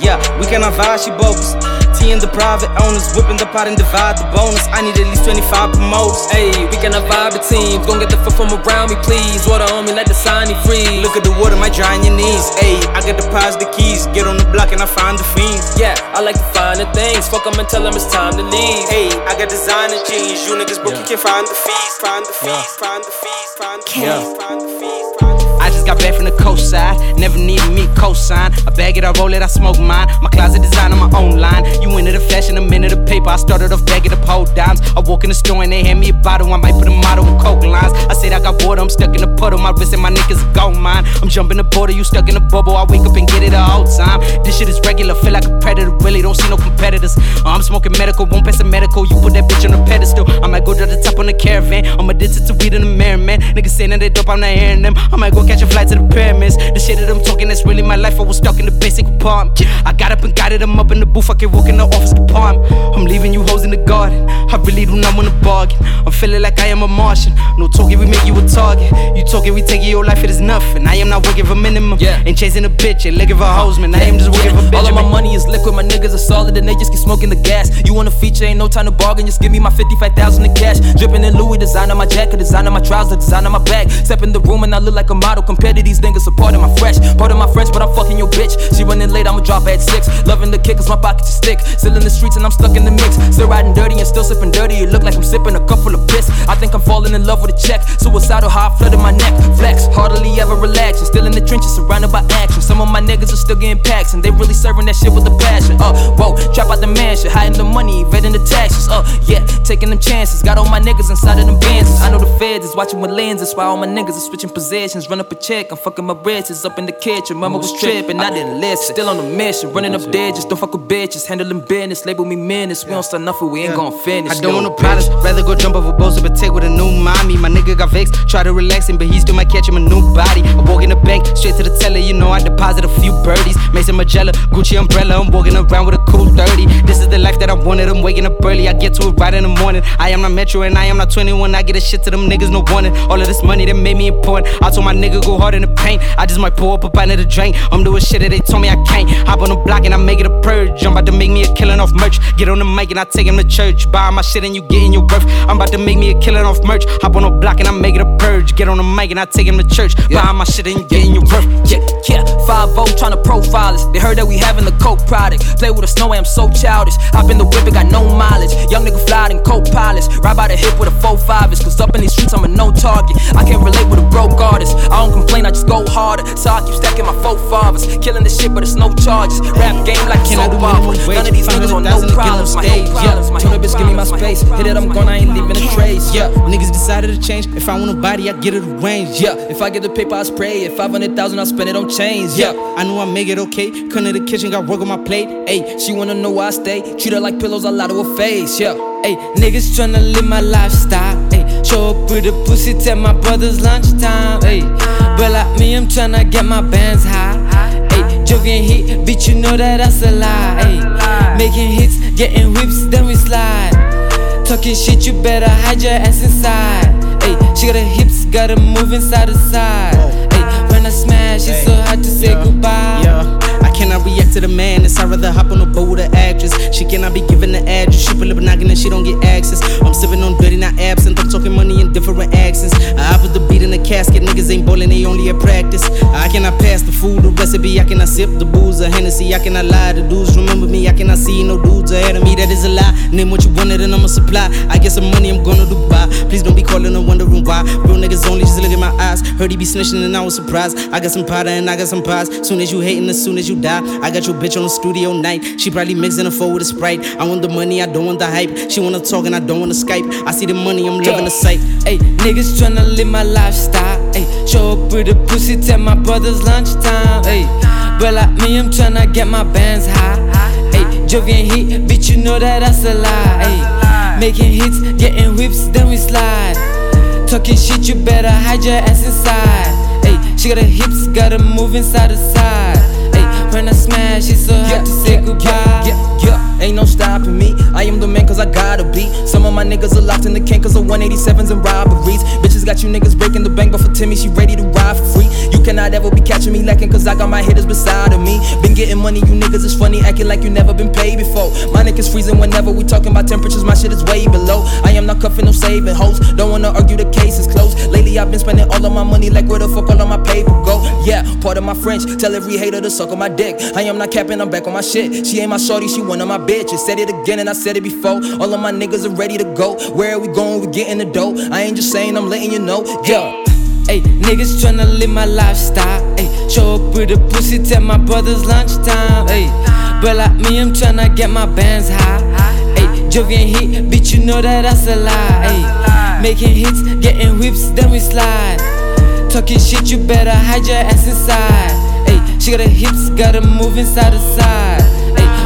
Yeah, we can cannot vibe, she bogus. T in the private owners, whipping the pot and divide the bonus. I need at least 25 promoters. Hey, we cannot vibe the teams. Gon' get the fuck from around me, please. Water on me, let the sign free. Look at the water, might dry on your knees. Hey, I got the pies, the keys. Get on the block and I find the fiends. Yeah, I like to find the things. Fuck them and tell them it's time to leave. Hey, I got designer jeans. You niggas broke, yeah. you can't find the fees. Find the fees, yeah. find the fees, find the fees, yeah. find the fees. Just got back from the coast side, never needed me cosign. I bag it, I roll it, I smoke mine. My closet design on my own line. You into the fashion, a minute of paper. I started off bagging up whole dimes. I walk in the store and they hand me a bottle. I might put a model with coke lines. I said I got bored, I'm stuck in the puddle. My wrist and my niggas a gold mine. I'm jumping the border, you stuck in the bubble. I wake up and get it all time. This shit is regular, feel like a predator. Really don't see no competitors. Uh, I'm smoking medical, won't pass a medical. You put that bitch on a pedestal. I might go to the top on the caravan. I'm addicted to ditch it to weed in the mirror, man. Niggas saying that they dope, I'm not hearing them. I might go catch a flight to the pyramids. The shit that I'm talking, that's really my life. I was stuck in the basic apartment. I got up and guided them up in the booth. I can walk in the office department. I'm leaving you hoes in the garden. I really do not wanna bargain. I'm feeling like I am a Martian. No talking, we make you a target. You talking, we take your life, it is nothing. I am not working for minimum. Yeah. Ain't chasing a bitch, ain't looking for hoes, man. I am just working for bitch. All of my money is liquid, my niggas are solid, and they just keep smoking the gas. You want a feature, ain't no time to bargain. Just give me my 55,000 in cash. Dripping in Louis, design on my jacket, design on my trousers, design on my bag. Step in the room and I look like a model. Compared to these niggas, a part of my fresh, part of my French, but I'm fucking your bitch. She running late, I'ma drop at six. Loving the kick, cause my pockets are stick. Still in the streets and I'm stuck in the mix. Still riding dirty and still sipping dirty. It look like I'm sipping a cup full of piss. I think I'm falling in love with a check. Suicidal, how I my neck. Flex, hardly ever relaxing. Still in the trenches, surrounded by action. Some of my niggas are still getting packs, and they really serving that shit with a passion. Uh, whoa, trap out the mansion, hiding the money, evading the taxes. Uh, yeah, taking them chances. Got all my niggas inside of them bands. I know the feds is watching with lenses, why all my niggas are switching positions. Run up a check, I'm fucking my britches up in the kitchen. Mama was tripping, I oh, didn't listen. Still on the mission, running up just don't fuck with bitches. Handling business, label me menace. We don't start nothing, we ain't gon' finish. I don't want no problems, rather go jump over boats but take with a new mommy. My nigga got vexed, try to relax him, but he still might catch him a new body. I walk in the bank, straight to the teller, you know I deposit a few birdies. Maison Margiela, Gucci umbrella, I'm walking around with a cool 30. This is the life that I wanted, I'm waking up early, I get to it right in the morning. I am not Metro and I am not 21, I get a shit to them niggas, no warning. All of this money that made me important, I told my nigga go hard in the paint. I just might pull up a pint of the drain. I'm doing shit that they told me I can't. Hop on the block and I make it a purge. I'm about to make me a killing off merch. Get on the mic and I take him to church. Buy my shit and you getting your worth. I'm about to make me a killing off merch. Hop on the block and I make it a purge. Get on the mic and I take him to church. Yeah. Buy my shit and you getting your worth. Yeah, yeah. 5 trying to profile us. They heard that we having the coke product. Play with the snow, I'm so childish. Hop in the whip, it got no mileage. Young nigga fly in coke pilots. Ride by the hip with a 4-5 Cause up in these streets, I'm a no target. I can't relate with a broke artist. I don't complain, I just go harder. So I keep stacking my four fathers. Killing the shit, but it's no charges. Rap game like Can soap opera. None of these niggas on no problems. My stage, yeah. Told her bitch, give me my space. Hit it, I'm gone, I ain't leaving a trace. Yeah, niggas decided to change. If I want a body, I get it arranged. Yeah, if I get the paper, I spray it. 500,000, I spend it on chains. Yeah, I know I make it okay. Come to the kitchen, got work on my plate. Ayy, she wanna know why I stay. Treat her like pillows, I lie to her face. Yeah. Ayy, niggas tryna live my lifestyle. Up with a pussy, tell my brothers lunchtime. Ayy, But like me, I'm tryna get my bands high. Ayy, Jovian heat, bitch, you know that that's a lie. Ayy, making hits, getting whips, then we slide. Talking shit, you better hide your ass inside. Ayy, she got her hips, gotta move inside the side. Ayy, when I smash, it's so hard to say goodbye. I react to the madness. I'd rather hop on a boat with an actress. She cannot be given the address. She pull up and knocking and she don't get access. I'm sipping on dirty, not absent. I'm talking money in different accents. I put the beat in the casket. Niggas ain't bowling, they only at practice. I cannot pass the food, the recipe. I cannot sip the booze or Hennessy. I cannot lie to dudes. Remember me, I cannot see no dudes ahead of me. That is a lie. Name what you wanted and I'ma supply. I get some money, I'm gonna Dubai. Please don't be calling and wondering why. Real niggas only just look at my eyes. Heard he be snitching and I was surprised. I got some powder and I got some pies. Soon as you hating, as soon as you die. I got your bitch on the studio night. She probably mixing a four with a sprite. I want the money, I don't want the hype. She wanna talk and I don't wanna Skype. I see the money, I'm loving the sight. Ayy, niggas tryna live my lifestyle. Ayy, show up with a pussy, tell my brothers lunchtime. Ayy, but like me, I'm tryna get my bands high. Ayy, Jovian heat, bitch, you know that that's a lie. Ayy, making hits, getting whips, then we slide. Talking shit, you better hide your ass inside. Ayy, she got her hips, gotta move inside the side. When I smash, it's so hard to say goodbye. Yeah, yeah, ain't no stopping me. I am the man cause I gotta be. Some of my niggas are locked in the can cause of 187s and robberies. Bitches got you niggas breaking the bank, but for Timmy, she ready to ride for free. You cannot ever be catching me lacking cause I got my hitters beside of me. Been getting money, you niggas is funny, acting like you never been paid before. My niggas freezing whenever we talking about temperatures, my shit is way below. I am not cuffing no saving hoes. Don't wanna argue, the case is closed. Lately, I've been spending all of my money like where the fuck all of my paper go. Yeah, part of my French. Tell every hater to suck on my dick. I am not capping, I'm back on my shit. She ain't my shorty, she one of my bitches. Said it again and I said it before. All of my niggas are ready to go. Where are we going? We getting the dough. I ain't just saying, I'm letting you know. Yo. Ayy, niggas tryna live my lifestyle. Ayy, show up with a pussy, tell my brothers lunchtime. Ayy, but like me, I'm tryna get my bands high. Ayy, Jovian heat, bitch, you know that that's a lie. Ayy, making hits, getting whips, then we slide. Talking shit, you better hide your ass inside. Ayy, she got her hips, gotta move inside the side.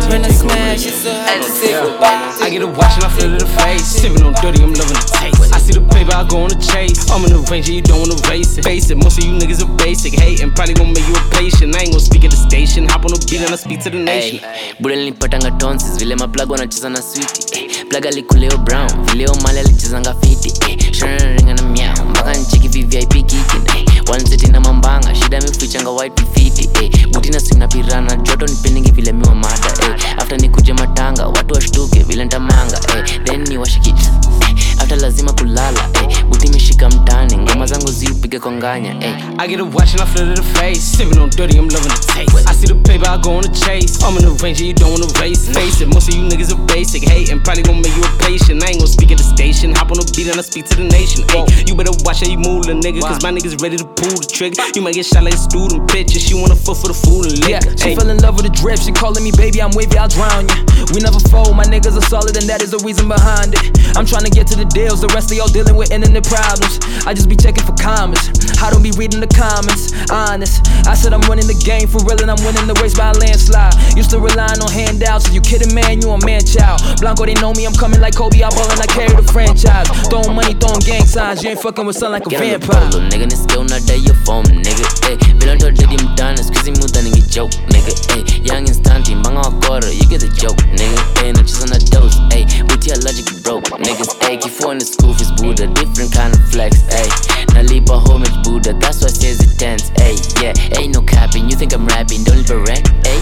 When I smash, it's say goodbye. I get a watch and I feel it in the face. Sipping on dirty, I'm loving the taste. I see the paper, I go on the chase. I'm in the range, you don't wanna race it. It, most of you niggas are basic. Hating, probably gon' make you a patient. I ain't gon' speak at the station. Hop on the beat and I speak to the nation. bude nilipatanga tonsils vile maplug wanacheza na switi eh. plug alikuleo brown vileo mali alichezanga fiti eh. shanaringa na miao mpaka ncheki vvip kikin eh. wanseti na mambanga shida mifichanga white fiti eh. butina simna pirana joto nipendingi vile miwa mada eh. After nikuje matanga watu washtuke vile ntamanga eh. then ni washiki eh. after lazima kulala eh. buti mishika mtani ngoma zangu ziupige kwa nganya eh. I get a watch and I it in the face. Sipping on dirty, I'm loving the taste. I see the paper, I go on the chase. I'm in the range, you don't wanna race. Face it, most of you niggas are basic. Hating, probably gon' make you a patient. I ain't gon' speak at the station. Hop on the beat and I speak to the nation. Ay, you better watch how you move, little nigga. Cause my niggas ready to pull the trigger. You might get shot like a student picture. She wanna fuck for the food and Yeah, liquor. she Ay. fell in love with the drip. She calling me baby, I'm wavy, I'll drown you. We never fold, my niggas are solid, and that is the reason behind it. I'm trying to get to the deals, the rest of y'all dealing with internet problems. I just be checking for comments. I don't be reading the comments. Honest, I said I'm running the game for real, and I'm winning the race by a landslide. Used to relying on handouts. You kidding, man? You a man child. Blanco, they know me, I'm coming like Kobe. I ball and I carry the franchise. Throwing money, throwing gang signs. You ain't fucking with son like a Get vampire. polo, nigga nisikia unadai your phone nigga eh vile ndo dedi mtani sikuizi muda ningi joke nigga eh young instant mbanga wakora you get the joke nigga. Eh nacheza na dose eh with your logic broke niggas eh kifua ni school fees buda different kind of flex eh nalipa homage buda that's why says it tense eh yeah ain't no capping. You think I'm rapping don't live rent eh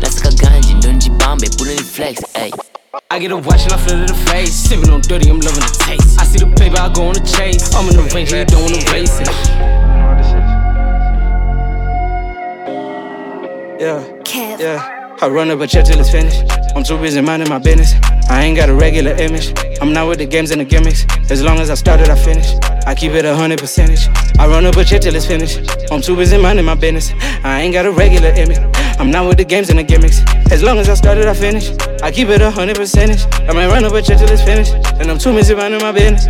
nasaka ganji ndo njibambe buda ni flex eh I get a watch and I feel it in the face. Sipping on dirty, I'm loving the taste. I see the paper, I go on the chase. I'm in the range, you don't wanna race it. Yeah, yeah. I run up a check till it's finished. I'm too busy minding my business. I ain't got a regular image. I'm not with the games and the gimmicks. As long as I started, I finish. I keep it a hundred percentage. I run up a check till it's finished. I'm too busy minding my business. I ain't got a regular image. I'm not with the games and the gimmicks. As long as I started, I finish. I keep it a hundred percentage. I might run up a check till it's finished. And I'm too busy minding my business.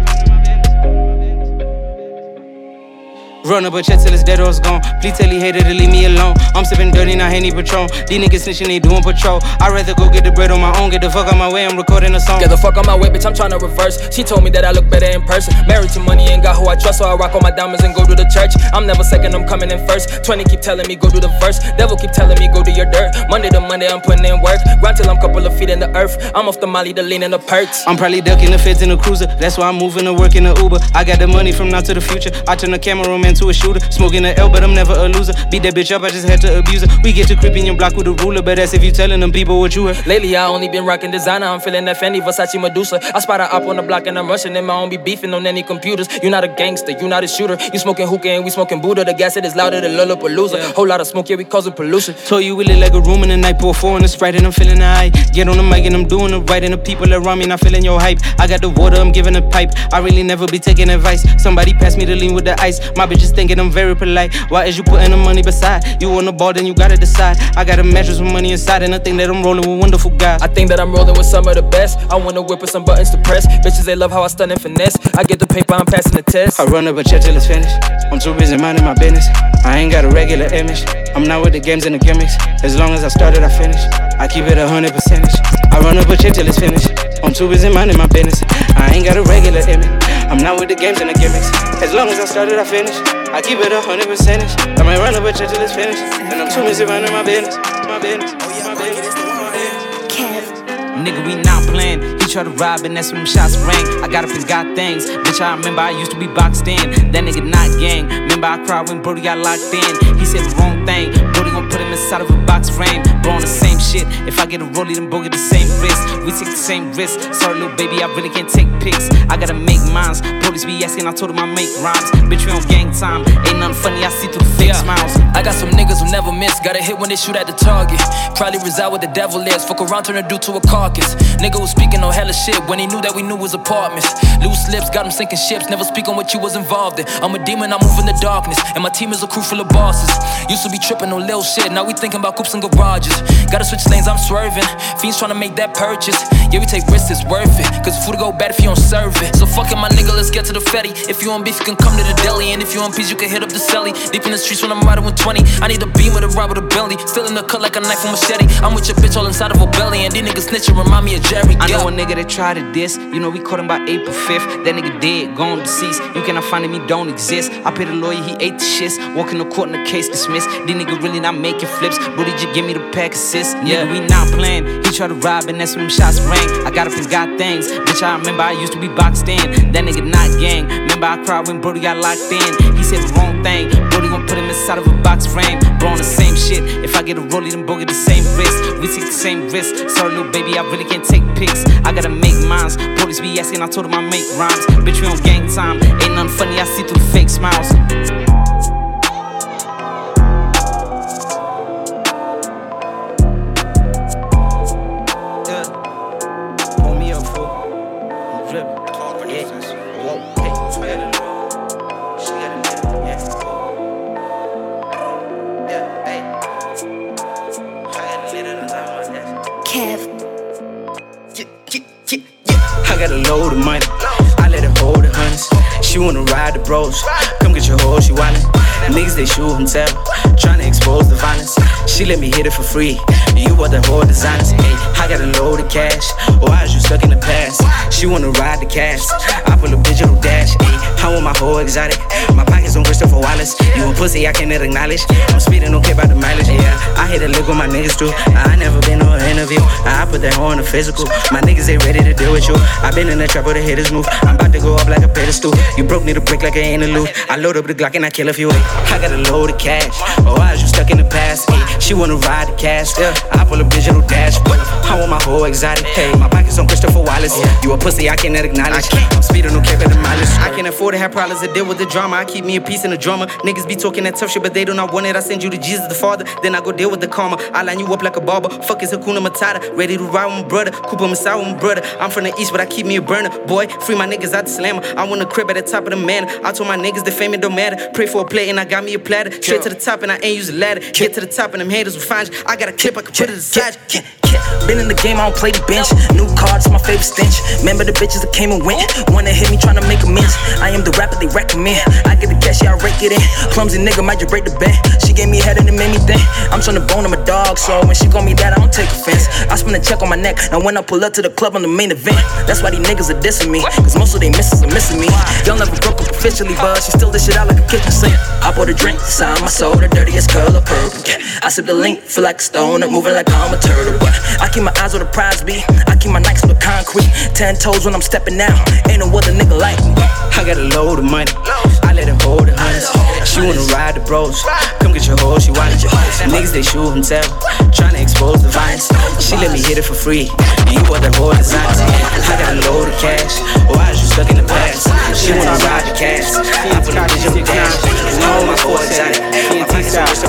Run up a check till it's dead or it's gone. Please tell he hater to leave me alone. I'm sipping dirty, not Henny Patron. These niggas snitching, they doing patrol. I'd rather go get the bread on my own. Get the fuck out my way, I'm recording a song. Get the fuck on my way, bitch, I'm trying to reverse. She told me that I look better in person. Married to money, and got who I trust, so I rock all my diamonds and go to the church. I'm never second, I'm coming in first. 20 keep telling me go do the verse. Devil keep telling me go do your dirt. Monday to Monday, I'm putting in work. Grind till I'm couple of feet in the earth. I'm off the molly, the lean, and the perks. I'm probably ducking the feds in the cruiser. That's why I'm moving to work in the Uber. I got the money from now to the future. I turn the cameraman to a shooter. Smoking the L, but I'm never a loser. Beat that bitch up, I just had to abuse her. We get to creep in your block with a ruler, but that's if you telling them people what you heard. Lately, I only been rocking designer. I'm feeling that Fendi, Versace, Medusa. I spot a op on the block and I'm rushing them. I don't be beefing on any computers. You not a gangster, you not a shooter. You smoking hookah and we smoking Buddha. The gas it is louder than Lollapalooza. Whole lot of smoke, yeah, we causing pollution. Told you we look like a room in the night, pour four in the sprite and I'm feeling the high. Get on the mic and I'm doing it right, and the people around me not feeling your hype. I got the water, I'm giving a pipe. I really never be taking advice. Somebody pass me the lean with the ice. My bitches thinking I'm very polite. Why is you putting the money beside? You on the ball, then you gotta decide. I got a mattress with money inside, and I think that I'm rolling with wonderful guys. I think that I'm rolling with some of the best. I wanna whip with some buttons to press. Bitches, they love how I stun and finesse. I get the paper, I'm passing the test. I run up a check till it's finished. I'm too busy minding my business. I ain't got a regular image. I'm not with the games and the gimmicks. As long as I started, I finish. I keep it a hundred percentage. I run up a check till it's finished. I'm too busy minding my business. I ain't got a regular image. I'm not with the games and the gimmicks. As long as I started, I finish. I keep it a hundred percentage. I might run up a check till it's finished. And I'm too busy minding my business. My business. My business. Nigga, we not playing. He try to rob and that's when them shots rang. I got up and got things. Bitch, I remember I used to be boxed in. That nigga not gang. Remember I cried when Brody got locked in. He said the wrong thing. Brody gon' put him inside of a box frame. Bro, on the same shit. If I get a rollie, then bro get the same risk. We take the same risk. Sorry, little baby, I really can't take pics. I gotta make mines. Police be asking, I told him I make rhymes. Bitch, we on gang time. Ain't nothing funny, I see through the fake Yeah. smiles. I got some niggas who never miss. Got to hit when they shoot at the target. Probably reside where the devil is. Fuck around, turn a dude to a carcass. Nigga was speaking on hella shit when he knew that we knew his apartments. Loose lips got him sinking ships. Never speak on what you was involved in. I'm a demon, I move in the darkness. And my team is a crew full of bosses. Used to be tripping on little shit. Now we thinking about coops and garages. Gotta switch lanes, I'm swerving. Fiends trying to make that purchase. Yeah, we take risks, it's worth it. Cause food go bad if you don't serve it. So fuck it, my nigga, let's get to the fetty. If you want beef, you can come to the deli. And if you want peace, you can hit up the celly. Deep in the streets when I'm riding with 20. I need a beam with a ride with a belly. Still in the cut like a knife from machete. I'm with your bitch all inside of a belly. And these niggas snitching remind me of Jerry. I know a nigga that tried to diss. You know, we caught him by April 5th. That nigga dead, gone deceased. You cannot find him, he don't exist. I paid the lawyer, he ate the shits. Walking the court and the case dismissed. These nigga really not making flips. Booty just give me the pack assist. Nigga, we not playing. He tried to rob and that's when them shots rang. I got up and got things. Bitch, I remember I used to be boxed in. That nigga not gang. Remember I cried when Brody got locked in. He said the wrong thing. Brody gon' put him inside of a box frame. Bro, on the same shit. If I get a rollie, then bro get the same risk. We take the same risk. Sorry, little baby, I really can't take pics. I gotta make mines. Police be asking, I told him I make rhymes. Bitch, we on gang time. Ain't nothing funny, I see through fake smiles. Come get your hoe, she wildin'. Niggas they shoot and tell. Tryna expose the violence. She let me hit it for free. You are the whole designers. Hey, I got a load of cash. Why is you stuck in the past? She wanna ride the cash. I pull a digital dash. Hey, I want my whole exotic. My pockets on Christopher Wallace. You a pussy I cannot acknowledge. I'm speeding, don't care about the mileage. Yeah, I hit a lick with my niggas too. I never been on an interview. I put that in the physical. My niggas ain't ready to deal with you. I been in the trap where the haters move. I'm about to go up like a pedestal. You broke me to break like an interlude. I load up the Glock and I kill a few. I got a load of cash. Oh, why is you stuck in the past? She wanna ride the cash. Yeah, I pull a digital dash. But I want my whole exotic. Hey, my pockets on Christopher Wallace. You a pussy I cannot acknowledge. I can't. I'm speeding, don't care about the mileage. I can't afford to have problems to deal with the drama. I keep me a piece in the drama. Niggas be talking that tough shit, but they do not want it. I send you to Jesus the Father, then I go deal with the karma. I line you up like a barber. Fuck is Hakuna Matata. Ready to ride with my brother. Cooper Masai with my brother. I'm from the east, but I keep me a burner. Boy, free my niggas out the slammer. I want a crib at the top of the manor. I told my niggas the fame it don't matter. Pray for a plate and I got me a platter. Straight to the top and I ain't use a ladder. Get to the top and them haters will find you. I got a clip, I can put it aside. You. Been in the game, I don't play the bench. New cards, my favorite stench. Remember the bitches that came and went. Wanna hit me, tryna make amends. I am the rapper they recommend. I get the cash, yeah, I rake it in. Clumsy nigga might just break the bank. She gave me head and it made me think. I'm tryna bone, I'm a dog, so when she call me that, I don't take offense. I spend a check on my neck. Now when I pull up to the club, I'm the main event. That's why these niggas are dissing me. Cause most of they misses are missing me. Y'all never broke up officially, but she still this shit out like a kitchen sink. I pour the drink, sign my soul, the dirtiest color purple. I sip the link, feel like a stone, I'm moving like I'm a turtle. But I keep my eyes on the prize be. I keep my Nikes on the concrete. Ten toes when I'm stepping out. Ain't no other nigga like me. I got a load of money. I let her hold it, honey. She wanna ride the bros. Come get your hoe, she want it. Niggas they shoot and tell. Tryna expose the vines. She let me hit it for free. You want the whole design. I got a load of cash. Why is you stuck in the past? She wanna ride the cash. I put a digital dash. You know my core exotic.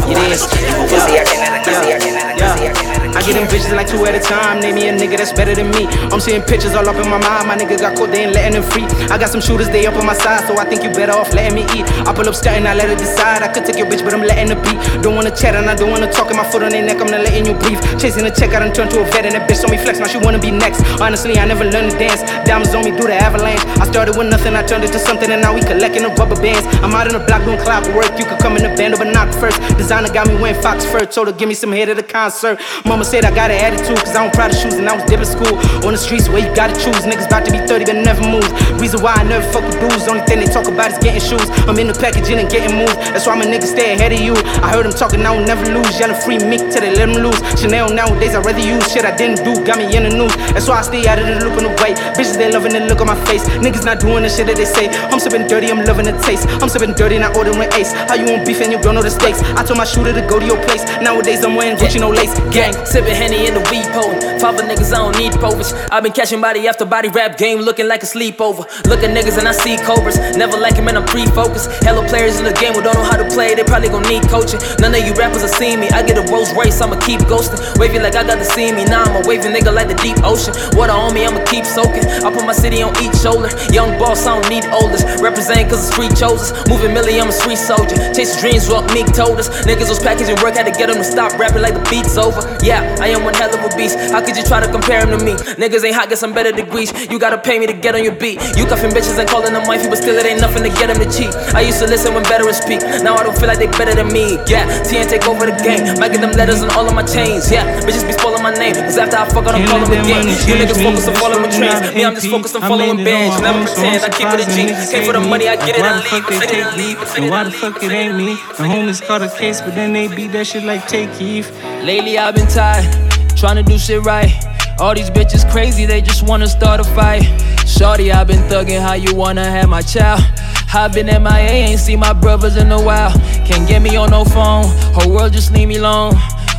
It is. Pussy, I can pussy, I can pussy, I can I get them bitches like two at a time. Name me a nigga that's better than me. I'm seeing pictures all up in my mind. My nigga got caught, they ain't letting them free. I got some shooters, they up on my side, so I think you better off letting me eat. I pull up stunting, I let her decide. I could take your bitch, but I'm letting her be. Don't wanna chat and I don't wanna talk. In my foot on their neck, I'm not letting you breathe. Chasing a check, I done turned to a vet, and that bitch on me flex. Now she wanna be next. Honestly, I never learned to dance. Diamonds on me through the avalanche. I started with nothing, I turned it to something, and now we collecting the rubber bands. I'm out in the block doing clock work. You could come in the band, but not first. Designer got me wearing Fox fur. Told her give me some head at the concert. Mama said I got an attitude, cause I don't proud of shoes, and I was dipping school. On the streets where you gotta choose. Niggas about to be 30, but never move. Reason why I never fuck with dudes. Only thing they talk about is getting shoes. I'm in the packaging and getting moved. That's why my niggas stay ahead of you. I heard them talking, I will never lose. Yelling free meat till they let them loose. Chanel nowadays, I rather use shit I didn't do. Got me in the news. That's why I stay out of the loop in the way. Bitches, they loving the look on my face. Niggas not doing the shit that they say. I'm sipping dirty, I'm loving the taste. I'm sipping dirty, not ordering ace. How you on beef and you don't know the stakes? I told my shooter to go to your place. Nowadays, I'm wearing Gucci, no lace. Gang, sipping Henny in the weed pole. Father niggas, I don't need povers. I've been catching body after body rap game, looking like a sleepover. Look at niggas and I see cobras. Never like him and I'm pre-focused. Hello players in the game who don't know how to play, they probably gon' need coaching. None of you rappers have seen me. I get a Rolls Royce, I'ma keep ghosting. Wavy like I got to see me. Now I'm a waving nigga like the deep ocean. Water on me, I'ma keep soaking. I put my city on each shoulder. Young boss, I don't need oldest. Represent cause the street chose us. Moving Millie, I'm a street soldier. Chasing dreams, what Meek told us. Niggas was packaging work, had to get them to stop rapping like the beat's over. Yeah, I am one hell of a beast. How could you try to compare him to me? Niggas ain't hot, get some better degrees. You gotta pay me to get on your beat. You cuffing bitches and calling them wifey, but still it ain't nothing to get them to cheat. I used to listen when veterans speak. Now I don't feel like they better than me. Yeah, TN take over the game. Might get them letters on all of my chains. Yeah, bitches be spoiling my name. Cause after I fuck, I don't call them again. You niggas focus on following trends. Me, I'm just focused on following bands. Never pretend, I keep it a G. Came for the money, I get it and leave. Infinity leave. And why the fuck it ain't me? The homies caught a case, but then they beat that shit like take Eve. Lately I've been tired, trying to do shit right. All these bitches crazy, they just wanna start a fight. Shorty, I've been thugging, how you wanna have my child? I've been MIA, ain't seen my brothers in a while. Can't get me on no phone, whole world just leave me alone.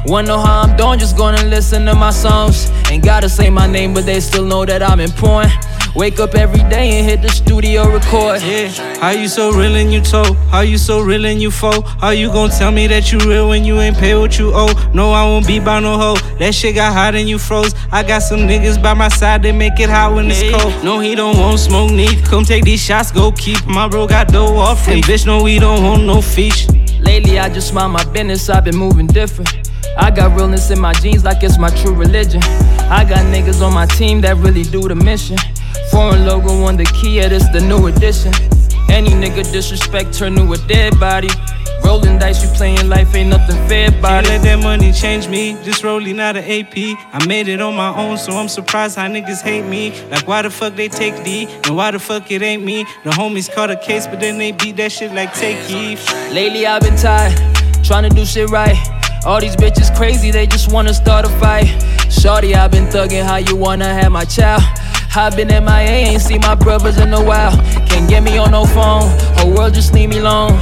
Wanna know how I'm doing, just gonna listen to my songs. Ain't gotta say my name, but they still know that I'm important. Wake up every day and hit the studio record. Yeah, how you so real and you told? How you so real and you foe? How you gon' tell me that you real when you ain't pay what you owe? No, I won't be by no hoe. That shit got hot and you froze. I got some niggas by my side, they make it hot when it's cold. No, he don't want smoke, need. Come take these shots, go keep. My bro got dough off free. Bitch, no, we don't want no fish. Lately, I just mind my business, I've been moving different. I got realness in my jeans like it's my true religion. I got niggas on my team that really do the mission. Foreign logo on the key, yeah, this the new edition. Any nigga disrespect, turn to a dead body. Rolling dice, you playing life, ain't nothing fair about Can't it. let that money change me. Just rolling out of AP. I made it on my own, so I'm surprised how niggas hate me. Like, why the fuck they take D? And why the fuck it ain't me? The homies caught a case, but then they beat that shit like take Eve. Lately I've been tired, trying to do shit right. All these bitches crazy, they just wanna start a fight. Shorty, I've been thugging, how you wanna have my child? I've been MIA, ain't seen my brothers in a while. Can't get me on no phone, whole world just leave me alone.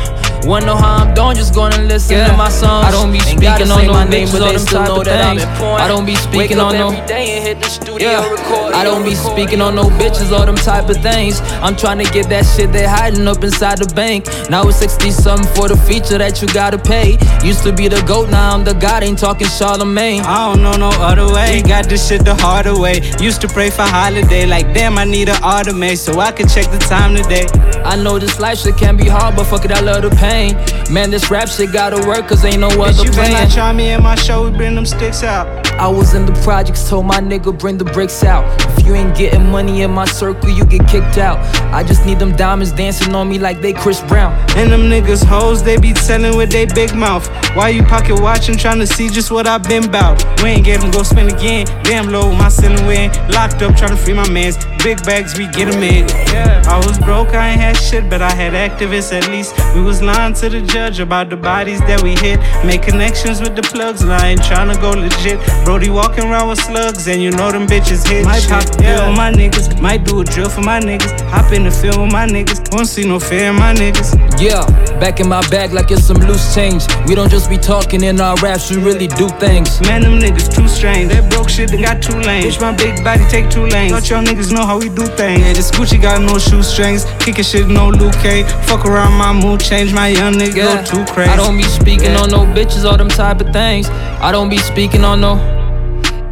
Wanna know how I'm doing, just gonna listen Yeah. to my songs. I don't be speaking on no my name, bitches but they them still type know of that I'm things. important. I don't be speaking Wake up on no- every day and hit the studio Yeah, record. I don't be speaking on no bitches or them type of things. I'm trying to get that shit they hiding up inside the bank. Now it's 60 something for the feature that you gotta pay. Used to be the goat, now I'm the god, ain't talking Charlemagne. I don't know no other way. Got this shit the harder way. Used to pray for holiday, like damn, I need an automate so I can check the time today. I know this life shit can be hard, but fuck it, I love the pain. Pain. Man, this rap shit gotta work, cause ain't no other you plan. better not try me in my show, we bring them sticks out. I was in the projects, told my nigga bring the bricks out. If you ain't getting money in my circle, you get kicked out. I just need them diamonds dancing on me like they Chris Brown. And them niggas hoes, they be telling with they big mouth. Why you pocket watching, trying to see just what I been bout? We ain't get them, go spin again. Damn low, my ceiling win. Locked up, trying to free my mans. Big bags, we get them in. Yeah, I was broke, I ain't had shit, but I had activists at least. We was lying to the judge about the bodies that we hit. Make connections with the plugs, and I ain't trying to go legit. Brody walking around with slugs, and you know them bitches hit. Might pop a pill on my niggas, might do a drill for my niggas. Hop in the field with my niggas, won't see no fear in my niggas. Yeah, back in my bag like it's some loose change. We don't just be talking in our raps, we really do things. Man, them niggas too strange. That broke shit that got two lanes. Bitch, my big body take two lanes. Thought y'all niggas know how we do things. Yeah, this Gucci got no shoestrings. Kicking shit, no Luke K. Fuck around my mood, change my young nigga Yeah. go too crazy. I don't be speaking on no bitches, all them type of things. I don't be speaking on no.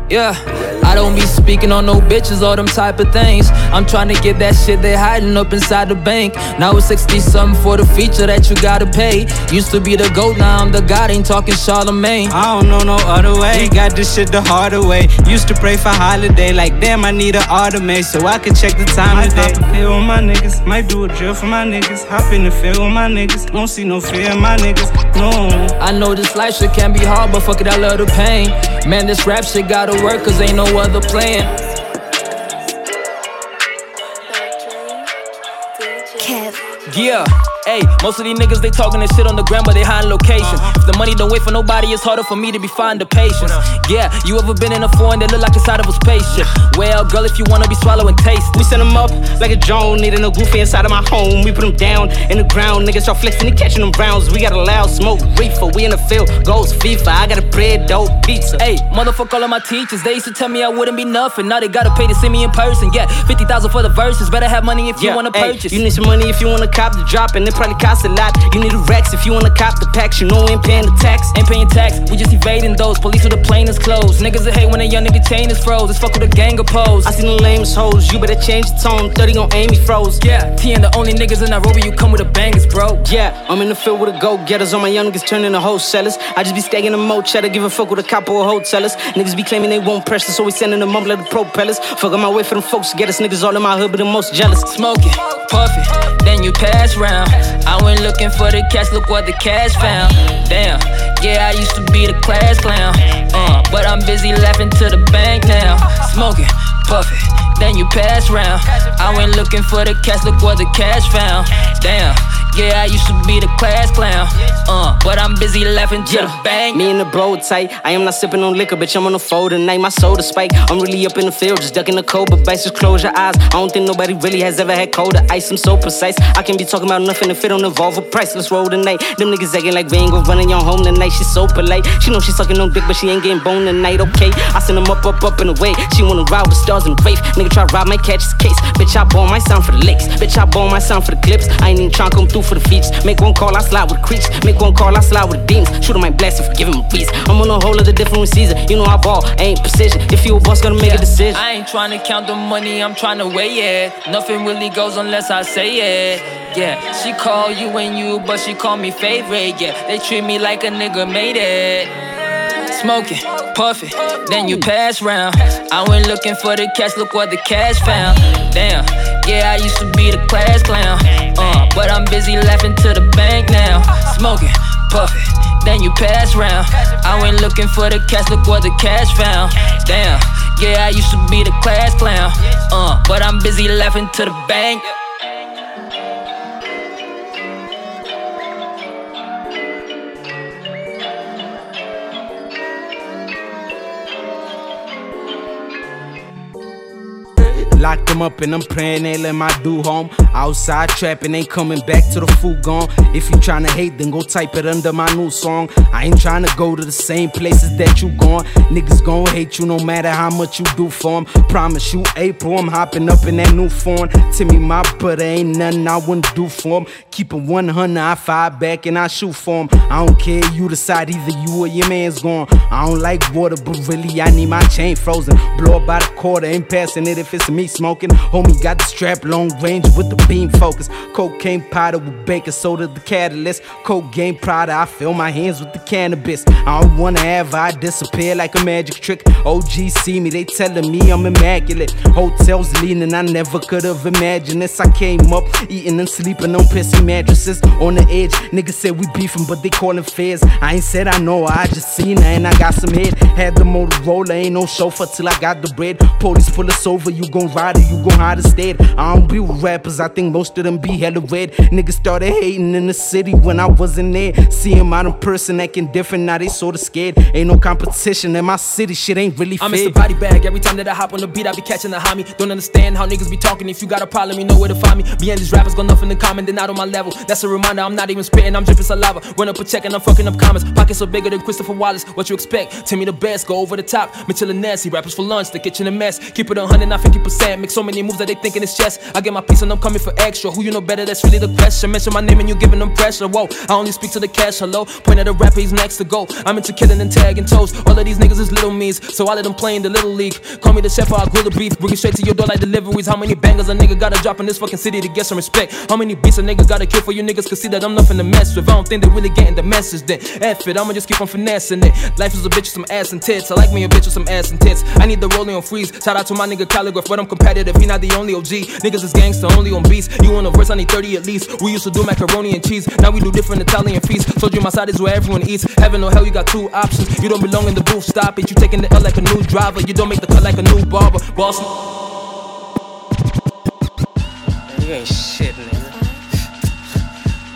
Yeah, I don't be speaking on no bitches, all them type of things. I'm trying to get that shit they hiding up inside the bank. Now it's 60 something for the feature that you gotta pay. Used to be the goat, now I'm the god, ain't talking Charlemagne. I don't know no other way. Got this shit the harder way. Used to pray for holiday, like damn, I need an automate so I can check the time Might today. pop a pill on my niggas, might do a drill for my niggas. Hop in the field with my niggas, don't see no fear in my niggas. No. I know this life shit can be hard, but fuck it, I love the pain. Man, this rap shit work, cause ain't no other plan. Kev. Yeah, hey, most of these niggas they talking this shit on the gram, but they hiding location. Uh-huh. If the money don't wait for nobody, it's harder for me to be finding the patience. Yeah, you ever been in a foreign that look like inside of a spaceship? Well, girl, if you wanna be swallowing taste, We send them up like a drone, needing a goofy inside of my home. We put them down in the ground, niggas start flexing and catching them rounds. We got a loud smoke reefer, we in the field, goes FIFA. I got a bread dope pizza. Hey, motherfuck all of my teachers. They used to tell me I wouldn't be nothing. Now they gotta pay to see me in person. Yeah, 50,000 for the verses. Better have money if you wanna purchase. You need some money if you wanna cop the drop, and probably costs a lot. You need a Rex if you wanna cop the packs. You know ain't paying the tax. Ain't paying tax, we just evading those. Police with the plane is closed. Niggas that hate when a young nigga chain is froze. It's fuck with a gang of pose. I seen the lamest hoes. You better change the tone. 30 on Amy froze. Yeah, T and the only niggas in Nairobi, you come with a bangers, bro. Yeah, I'm in the field with the go getters. All my young niggas turning to wholesalers. I just be stacking them mo cheddar, give a fuck with a couple of hotellers. Niggas be claiming they won't press so we sending them like the propellers. Fuck my way for them folks to get us niggas all in my hood, but the most jealous. Smoking, puffing, then you pass round. I went looking for the cash, look what the cash found. Damn, yeah, I used to be the class clown. Uh, but I'm busy laughing to the bank now. Smoking, puffing, then you pass round. I went looking for the cash, look what the cash found. Damn. Yeah, I used to be the class clown. Uh, but I'm busy laughing to the bank. Me and the bro tight. I am not sipping on liquor, bitch. I'm on the floor tonight. My soda spike. I'm really up in the field, just ducking the cold. But bites, just close your eyes. I don't think nobody really has ever had colder ice. I'm so precise. I can be talking about nothing if it don't involve a price. Let's roll tonight. Them niggas acting like we ain't gon' running your home tonight. She's so polite. She know she sucking on dick, but she ain't getting bone tonight. Okay, I send them up, up, up and away. She wanna ride with stars and wave. Nigga try rob my catch his case. Bitch, I ball my sound for the licks. Bitch, I ball my sound for the clips. I ain't even tryna come through for the features. Make one call, I slide with creeps. Make one call, I slide with the demons. Shoot 'em my blast if give him a piece. I'm on a whole other different season. You know I ball, I ain't precision. If you a boss, gonna make a decision. I ain't trying to count the money, I'm trying to weigh it. Nothing really goes unless I say it. Yeah, she call you and you, but she call me favorite. Yeah, they treat me like a nigga made it. Smoking, puffing, then you pass round. I went looking for the cash, look what the cash found. Damn, yeah, I used to be the class clown. Uh, but I'm busy laughing to the bank now. Smoking, puffing, then you pass round. I went looking for the cash, look what the cash found. Damn, yeah, I used to be the class clown. Uh, but I'm busy laughing to the bank. Locked them up and I'm praying they let my dude home. Outside trapping, ain't coming back to the food gone. If you tryna hate, then go type it under my new song. I ain't tryna go to the same places that you gone. Niggas gon' hate you no matter how much you do for 'em. Promise you, April, I'm hopping up in that new phone. Me my brother ain't nothing I wouldn't do for him. Keep it 100, I fire back and I shoot for him. I don't care, you decide either you or your man's gone. I don't like water, but really I need my chain frozen. Blow up by the quarter, ain't passing it if it's me smoking. Homie got the strap long range with the beam focus. Cocaine powder with baking soda, the catalyst. Game powder, I fill my hands with the cannabis. I don't wanna have I disappear like a magic trick. OG see me, they telling me I'm immaculate. Hotels leaning, I never could have imagined this. I came up eating and sleeping on pissy mattresses on the edge. Niggas said we beefing, but they calling fairs. I ain't said I know, I just seen her and I got some head. Had the Motorola, ain't no chauffeur till I got the bread. Police pull us over, you gon' ride or you gon' hide instead. I don't be with rappers, I think most of them be hella red. Niggas started hating in the city when I wasn't there. See 'em out in person acting different, now they sorta scared. Ain't no competition in my city, shit ain't really fair. I'm Mr. Body Bag. Every time that I hop on the beat, I be catching the homie. Don't understand how niggas be talking. If you got a problem, you know where to find me. And these rappers got nothing in common, they're not on my level. That's a reminder, I'm not even spitting, I'm dripping saliva. Run up a check and I'm fucking up comments. Pockets are bigger than Christopher Wallace. What you expect? Tell me the best, go over the top. Mitchell and Nancy, rappers for lunch, the kitchen a mess. Keep it 100, not 50%. Make so many moves that they thinking it's chess. I get my piece and I'm coming for extra. Who you know better? That's really the question. Mention my name and you giving them pressure. Whoa, I only speak to the cash. Hello, point at a rapper, he's next to go. I'm into killing and tagging toes. All of these niggas is little me's, so I let them play in the little league. Call me the chef, I'll grill the beef. Bring it straight to your door like deliveries. How many bangers a nigga gotta drop in this fucking city to get some respect? How many beats a nigga gotta kill for you niggas can see that I'm nothing to mess with? I don't think they really getting the message then. F it, I'ma just keep on finessing it. Life is a bitch with some ass and tits. I like me a bitch with some ass and tits. I need the rolling on freeze. Shout out to my nigga Calligraph, but I'm competitive. He not the only OG. Niggas is gangster, only on beats. You want a verse, I need 30 at least. We used to do macaroni and cheese. Now we do different Italian feasts. Told you my side is where everyone eats. Heaven or hell, you got two options. You don't belong in the booth, stop it. You taking the L like a new driver. You don't make the cut like a new barber. Boss. You ain't shit, nigga.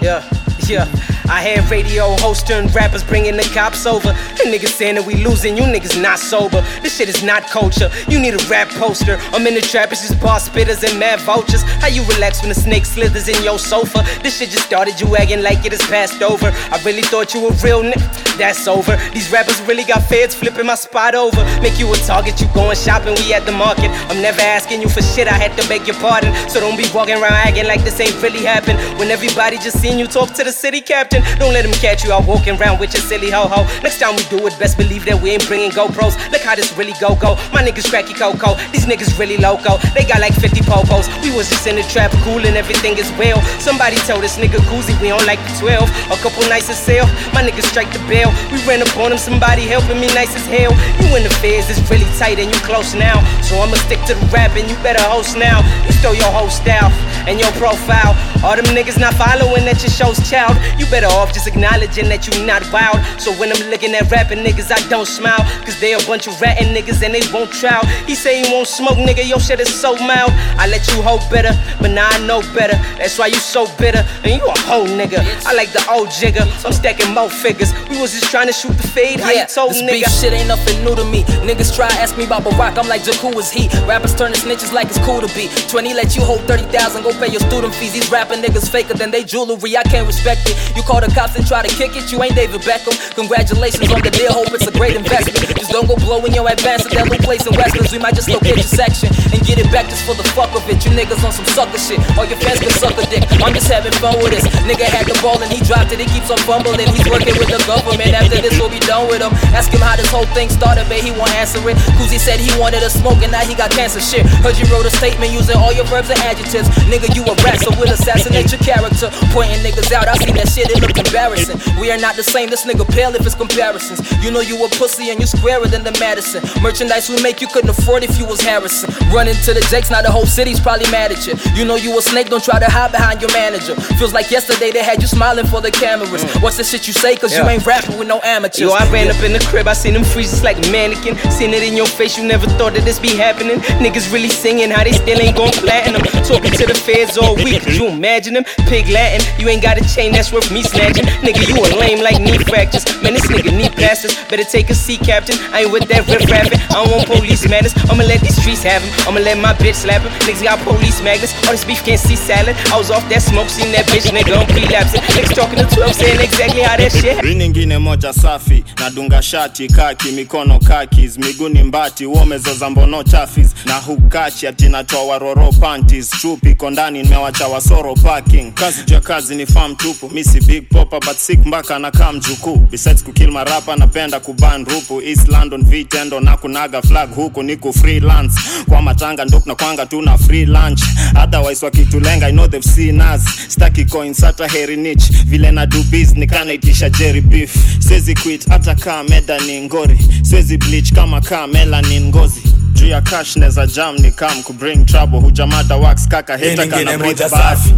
Yeah, yeah. I had radio hosts and rappers bringing the cops over. The niggas saying that we losing, you niggas not sober. This shit is not culture. You need a rap poster. I'm in the trap, it's just bar spitters and mad vultures. How you relax when the snake slithers in your sofa? This shit just started, you acting like it is passed over. I really thought you were real nigga. That's over. These rappers really got feds flipping my spot over. Make you a target, you going shopping, we at the market. I'm never asking you for shit, I had to beg your pardon. So don't be walking around acting like this ain't really happened. When everybody just seen you talk to the city captain. Don't let him catch you out walking around with your silly ho ho. Next time we do it, best believe that we ain't bringing GoPros. Look how this really go go. My niggas cracky coco. These niggas really loco. They got like 50 popos. We was just in the trap, cool and everything is well. Somebody told this nigga Koozie we on like the 12. A couple nights of sale. My niggas strike the bell. We ran up on him, somebody helping me nice as hell. You in the feds, it's really tight and you close now. So I'ma stick to the rap and you better host now. You stole your whole style and your profile. All them niggas not following that your show's child. You better off just acknowledging that you not wild. So when I'm looking at rapping niggas, I don't smile. Cause they a bunch of ratting niggas and they won't trial. He say he won't smoke, nigga, your shit is so mild. I let you hope better, but now I know better. That's why you so bitter, and you a whole nigga. I like the old jigger, I'm stacking more figures. We was just trying to shoot the fade, how you told this nigga. beef shit ain't nothing new to me. Niggas try ask me about Barack, I'm like, Jakku is he. Rappers turn to snitches like it's cool to be. 20 let you hold 30,000, go pay your student fees. These rapping niggas faker than they jewelry, I can't respect You call the cops and try to kick it, you ain't David Beckham. Congratulations on the deal, hope it's a great investment. Just don't go blowing your advance at that little place in Westlands. We might just locate your section and get it back just for the fuck of it. You niggas on some sucker shit. All your fans can suck a dick. I'm just having fun with this. Nigga had the ball and he dropped it, he keeps on fumbling. He's working with the government. After this, we'll be done with him. Ask him how this whole thing started, but he won't answer it. Koozie said he wanted a smoke and now he got cancer shit. Heard you wrote a statement using all your verbs and adjectives. Nigga, you a rat, so we'll assassinate your character. Pointing niggas out, I seen that shit, it looked embarrassing. We are not the same, this nigga pale if it's comparisons. You know you a pussy and you squarer than the Madison. Merchandise we make you couldn't afford if you was Harrison. Running to the Jakes, now the whole city's probably mad at you. You know you a snake, don't try to hide behind your manager. Feels like yesterday they had you smiling for the cameras. Mm. What's the shit you say? Cause you ain't rapping with no amateurs. Yo, I ran up in the crib, I seen them freeze just like mannequin. Seen it in your face, you never thought that this be happening. Niggas really singing how they still ain't gon' platinum. Talking to the feds all week, could you imagine them? Pig Latin, you ain't got a that's worth me snatching. Nigga, you a lame like knee fractures. Man, this nigga need plasters. Better take a seat, captain. I ain't with that rip rapping. I don't want police matters. I'ma let these streets have him. I'ma let my bitch slap him. Niggas got police magnets. All this beef can't see salad. I was off that smoke, seen that bitch, nigga, I'm relapsing. Niggas talking to 12, saying exactly how that shit Ri nyingine moja safi nadunga shati kaki mikono kakis miguuni mbati womezoza chafis na hukachi ati natoa waroro panties chupi iko ndani nimewacha wasoro parking kazi juu kazi ni farm tupu misi big popa but sick mpaka anakaa mjukuu besides kukill marapa napenda kuban rupu. East london vitendo na kunaga flag huku niku freelance. Kwa matanga ndo kwanga tuna free lunch. Otherwise wakitulenga i know they've seen us. Staki coins hata heri nich vile na do biz nikanaitisha jerry beef. Siwezi quit hata kaa meda ni ngori. Siwezi bleach kama kaa melanin ngozi. Juu ya cash neza jam ni kam kubring trouble. Hujamada wax kaka heta kana breathe safi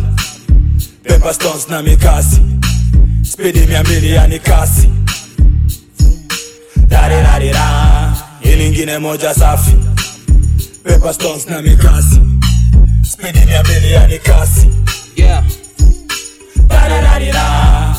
Pepper stones na mikasi. Spidi mia mbili yani kasi darirarira hii nyingine moja safi. Pepper stones na mikasi. Spidi mia mbili yani kasi Yeah. darirarira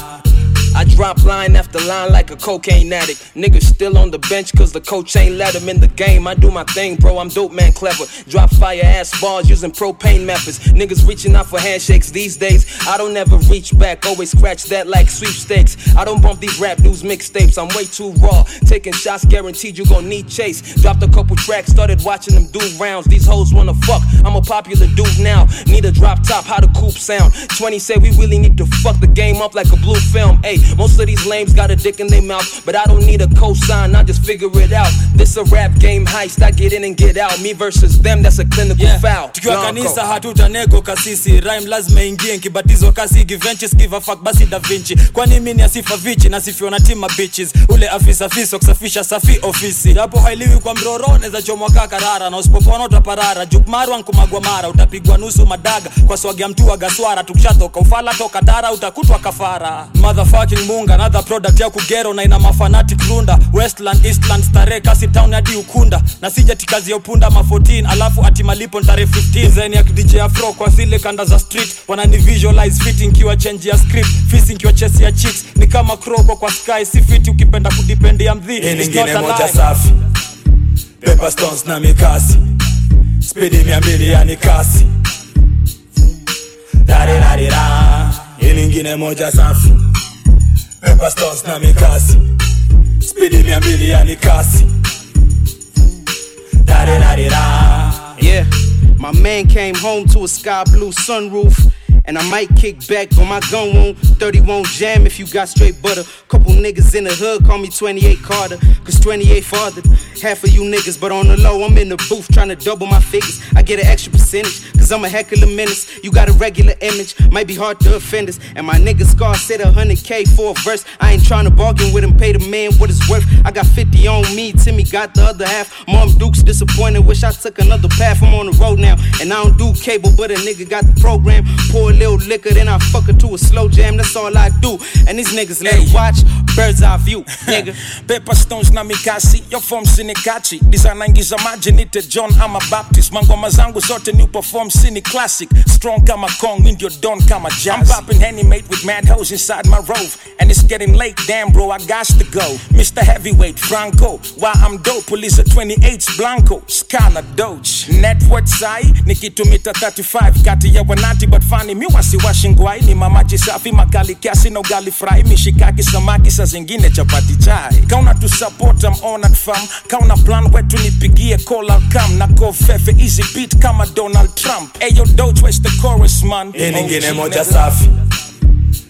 I drop line after line like a cocaine addict. Niggas still on the bench cause the coach ain't let him in the game. I do my thing, bro. I'm dope, man, clever. Drop fire ass bars using propane methods. Niggas reaching out for handshakes these days. I don't ever reach back, always scratch that like sweepstakes. I don't bump these rap news mixtapes, I'm way too raw. Taking shots guaranteed you gon' need chase. Dropped a couple tracks, started watching them do rounds. These hoes wanna fuck. I'm a popular dude now. Need a drop top, how the coupe sound. 20 say we really need to fuck the game up like a blue film. Ayy, most of these lames got a dick in their mouth, but I don't need a cosign, I just figure it out. This a rap game heist, I get in and get out. Me versus them, that's a clinical foul. tukiwa kanisa hatutanego kasisi. Rhyme lazima ingie nkibatizwa kasi givenches give a fuck basi da vinci. Kwani mimi ni asifa vichi nasifiwa na tima bitches? Ule afisa fiso kusafisha safi ofisi. Hapo hailiwi kwa mroro neza chomwa kakarara na usipopona utaparara jukmarwa nkumagwa mara. Utapigwa nusu madaga kwa swagia mtu wa gaswara. Tukishatoka ufala toka dara utakutwa kafara. Motherfucking munga another product ya kugero na ina mafanatic runda westland eastland stare kasi town hadi ukunda. Na sijati kazi ya upunda ma 14 alafu ati malipo ntare 15 zeni ya DJ afro kwa zile kanda za street. Wanani visualize fit nkiwa change ya script. Fisi nkiwa chesi ya chicks. Ni kama kroko kwa sky si fit ukipenda kudipendia mdhi. Nyingine moja safi. Pepper stones na mikasi. Spidi mia mbili yani kasi darirarira hii nyingine moja safi Na yani kasi darirarira Yeah, my man came home to a sky blue sunroof. And I might kick back, on my gun. 30 won't jam if you got straight butter. Couple niggas in the hood call me 28 Carter, cause 28 fathered. Half of you niggas, but on the low, I'm in the booth trying to double my figures. I get an extra percentage, cause I'm a heck of a menace. You got a regular image, might be hard to offend us. And my nigga Scar said 100k for a verse. I ain't trying to bargain with him, pay the man what it's worth. I got 50 on me, Timmy got the other half. Mom Duke's disappointed, wish I took another path. I'm on the road now, and I don't do cable, but a nigga got the program. Pour a little liquor, then I fuck her to a slow jam. That's all I do. And these niggas let it watch, bird's eye view, [LAUGHS] nigga. Pepper stones na mikasi yo form sinikachi. Disanaingiza maji nite john ama baptist. Mangoma zangu zote new perform sini classic. Strong kama kong mi ndio don kama jazz. I'm popping henny mate with mad hoes inside my rove. And it's getting late damn bro i got to go. Mr heavyweight franco why i'm dope? Police at 28 blanco. Scala doge. Net worth sai nikitumita 35 kati ya wanati but fani mi wasiwashi ngwai ni mamaji safi makali kiasi na ugali fry. Mishikaki samaki sa zingine chapati chai. Kauna tu support am kauna plan wetu nipigie I'll na kofefe easy beat kama Donald Trump. Eyo doge where's the chorus man. Hii nyingine moja safi.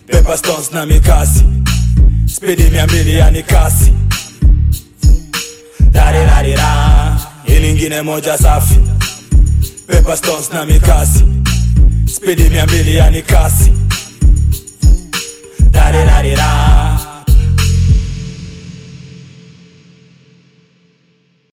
Pepper stones na mikasi. Spidi mia mbili yani kasi darirarira hii moja safi. Pepper stones na mikasi spidi mia mbili yani kasi darirarira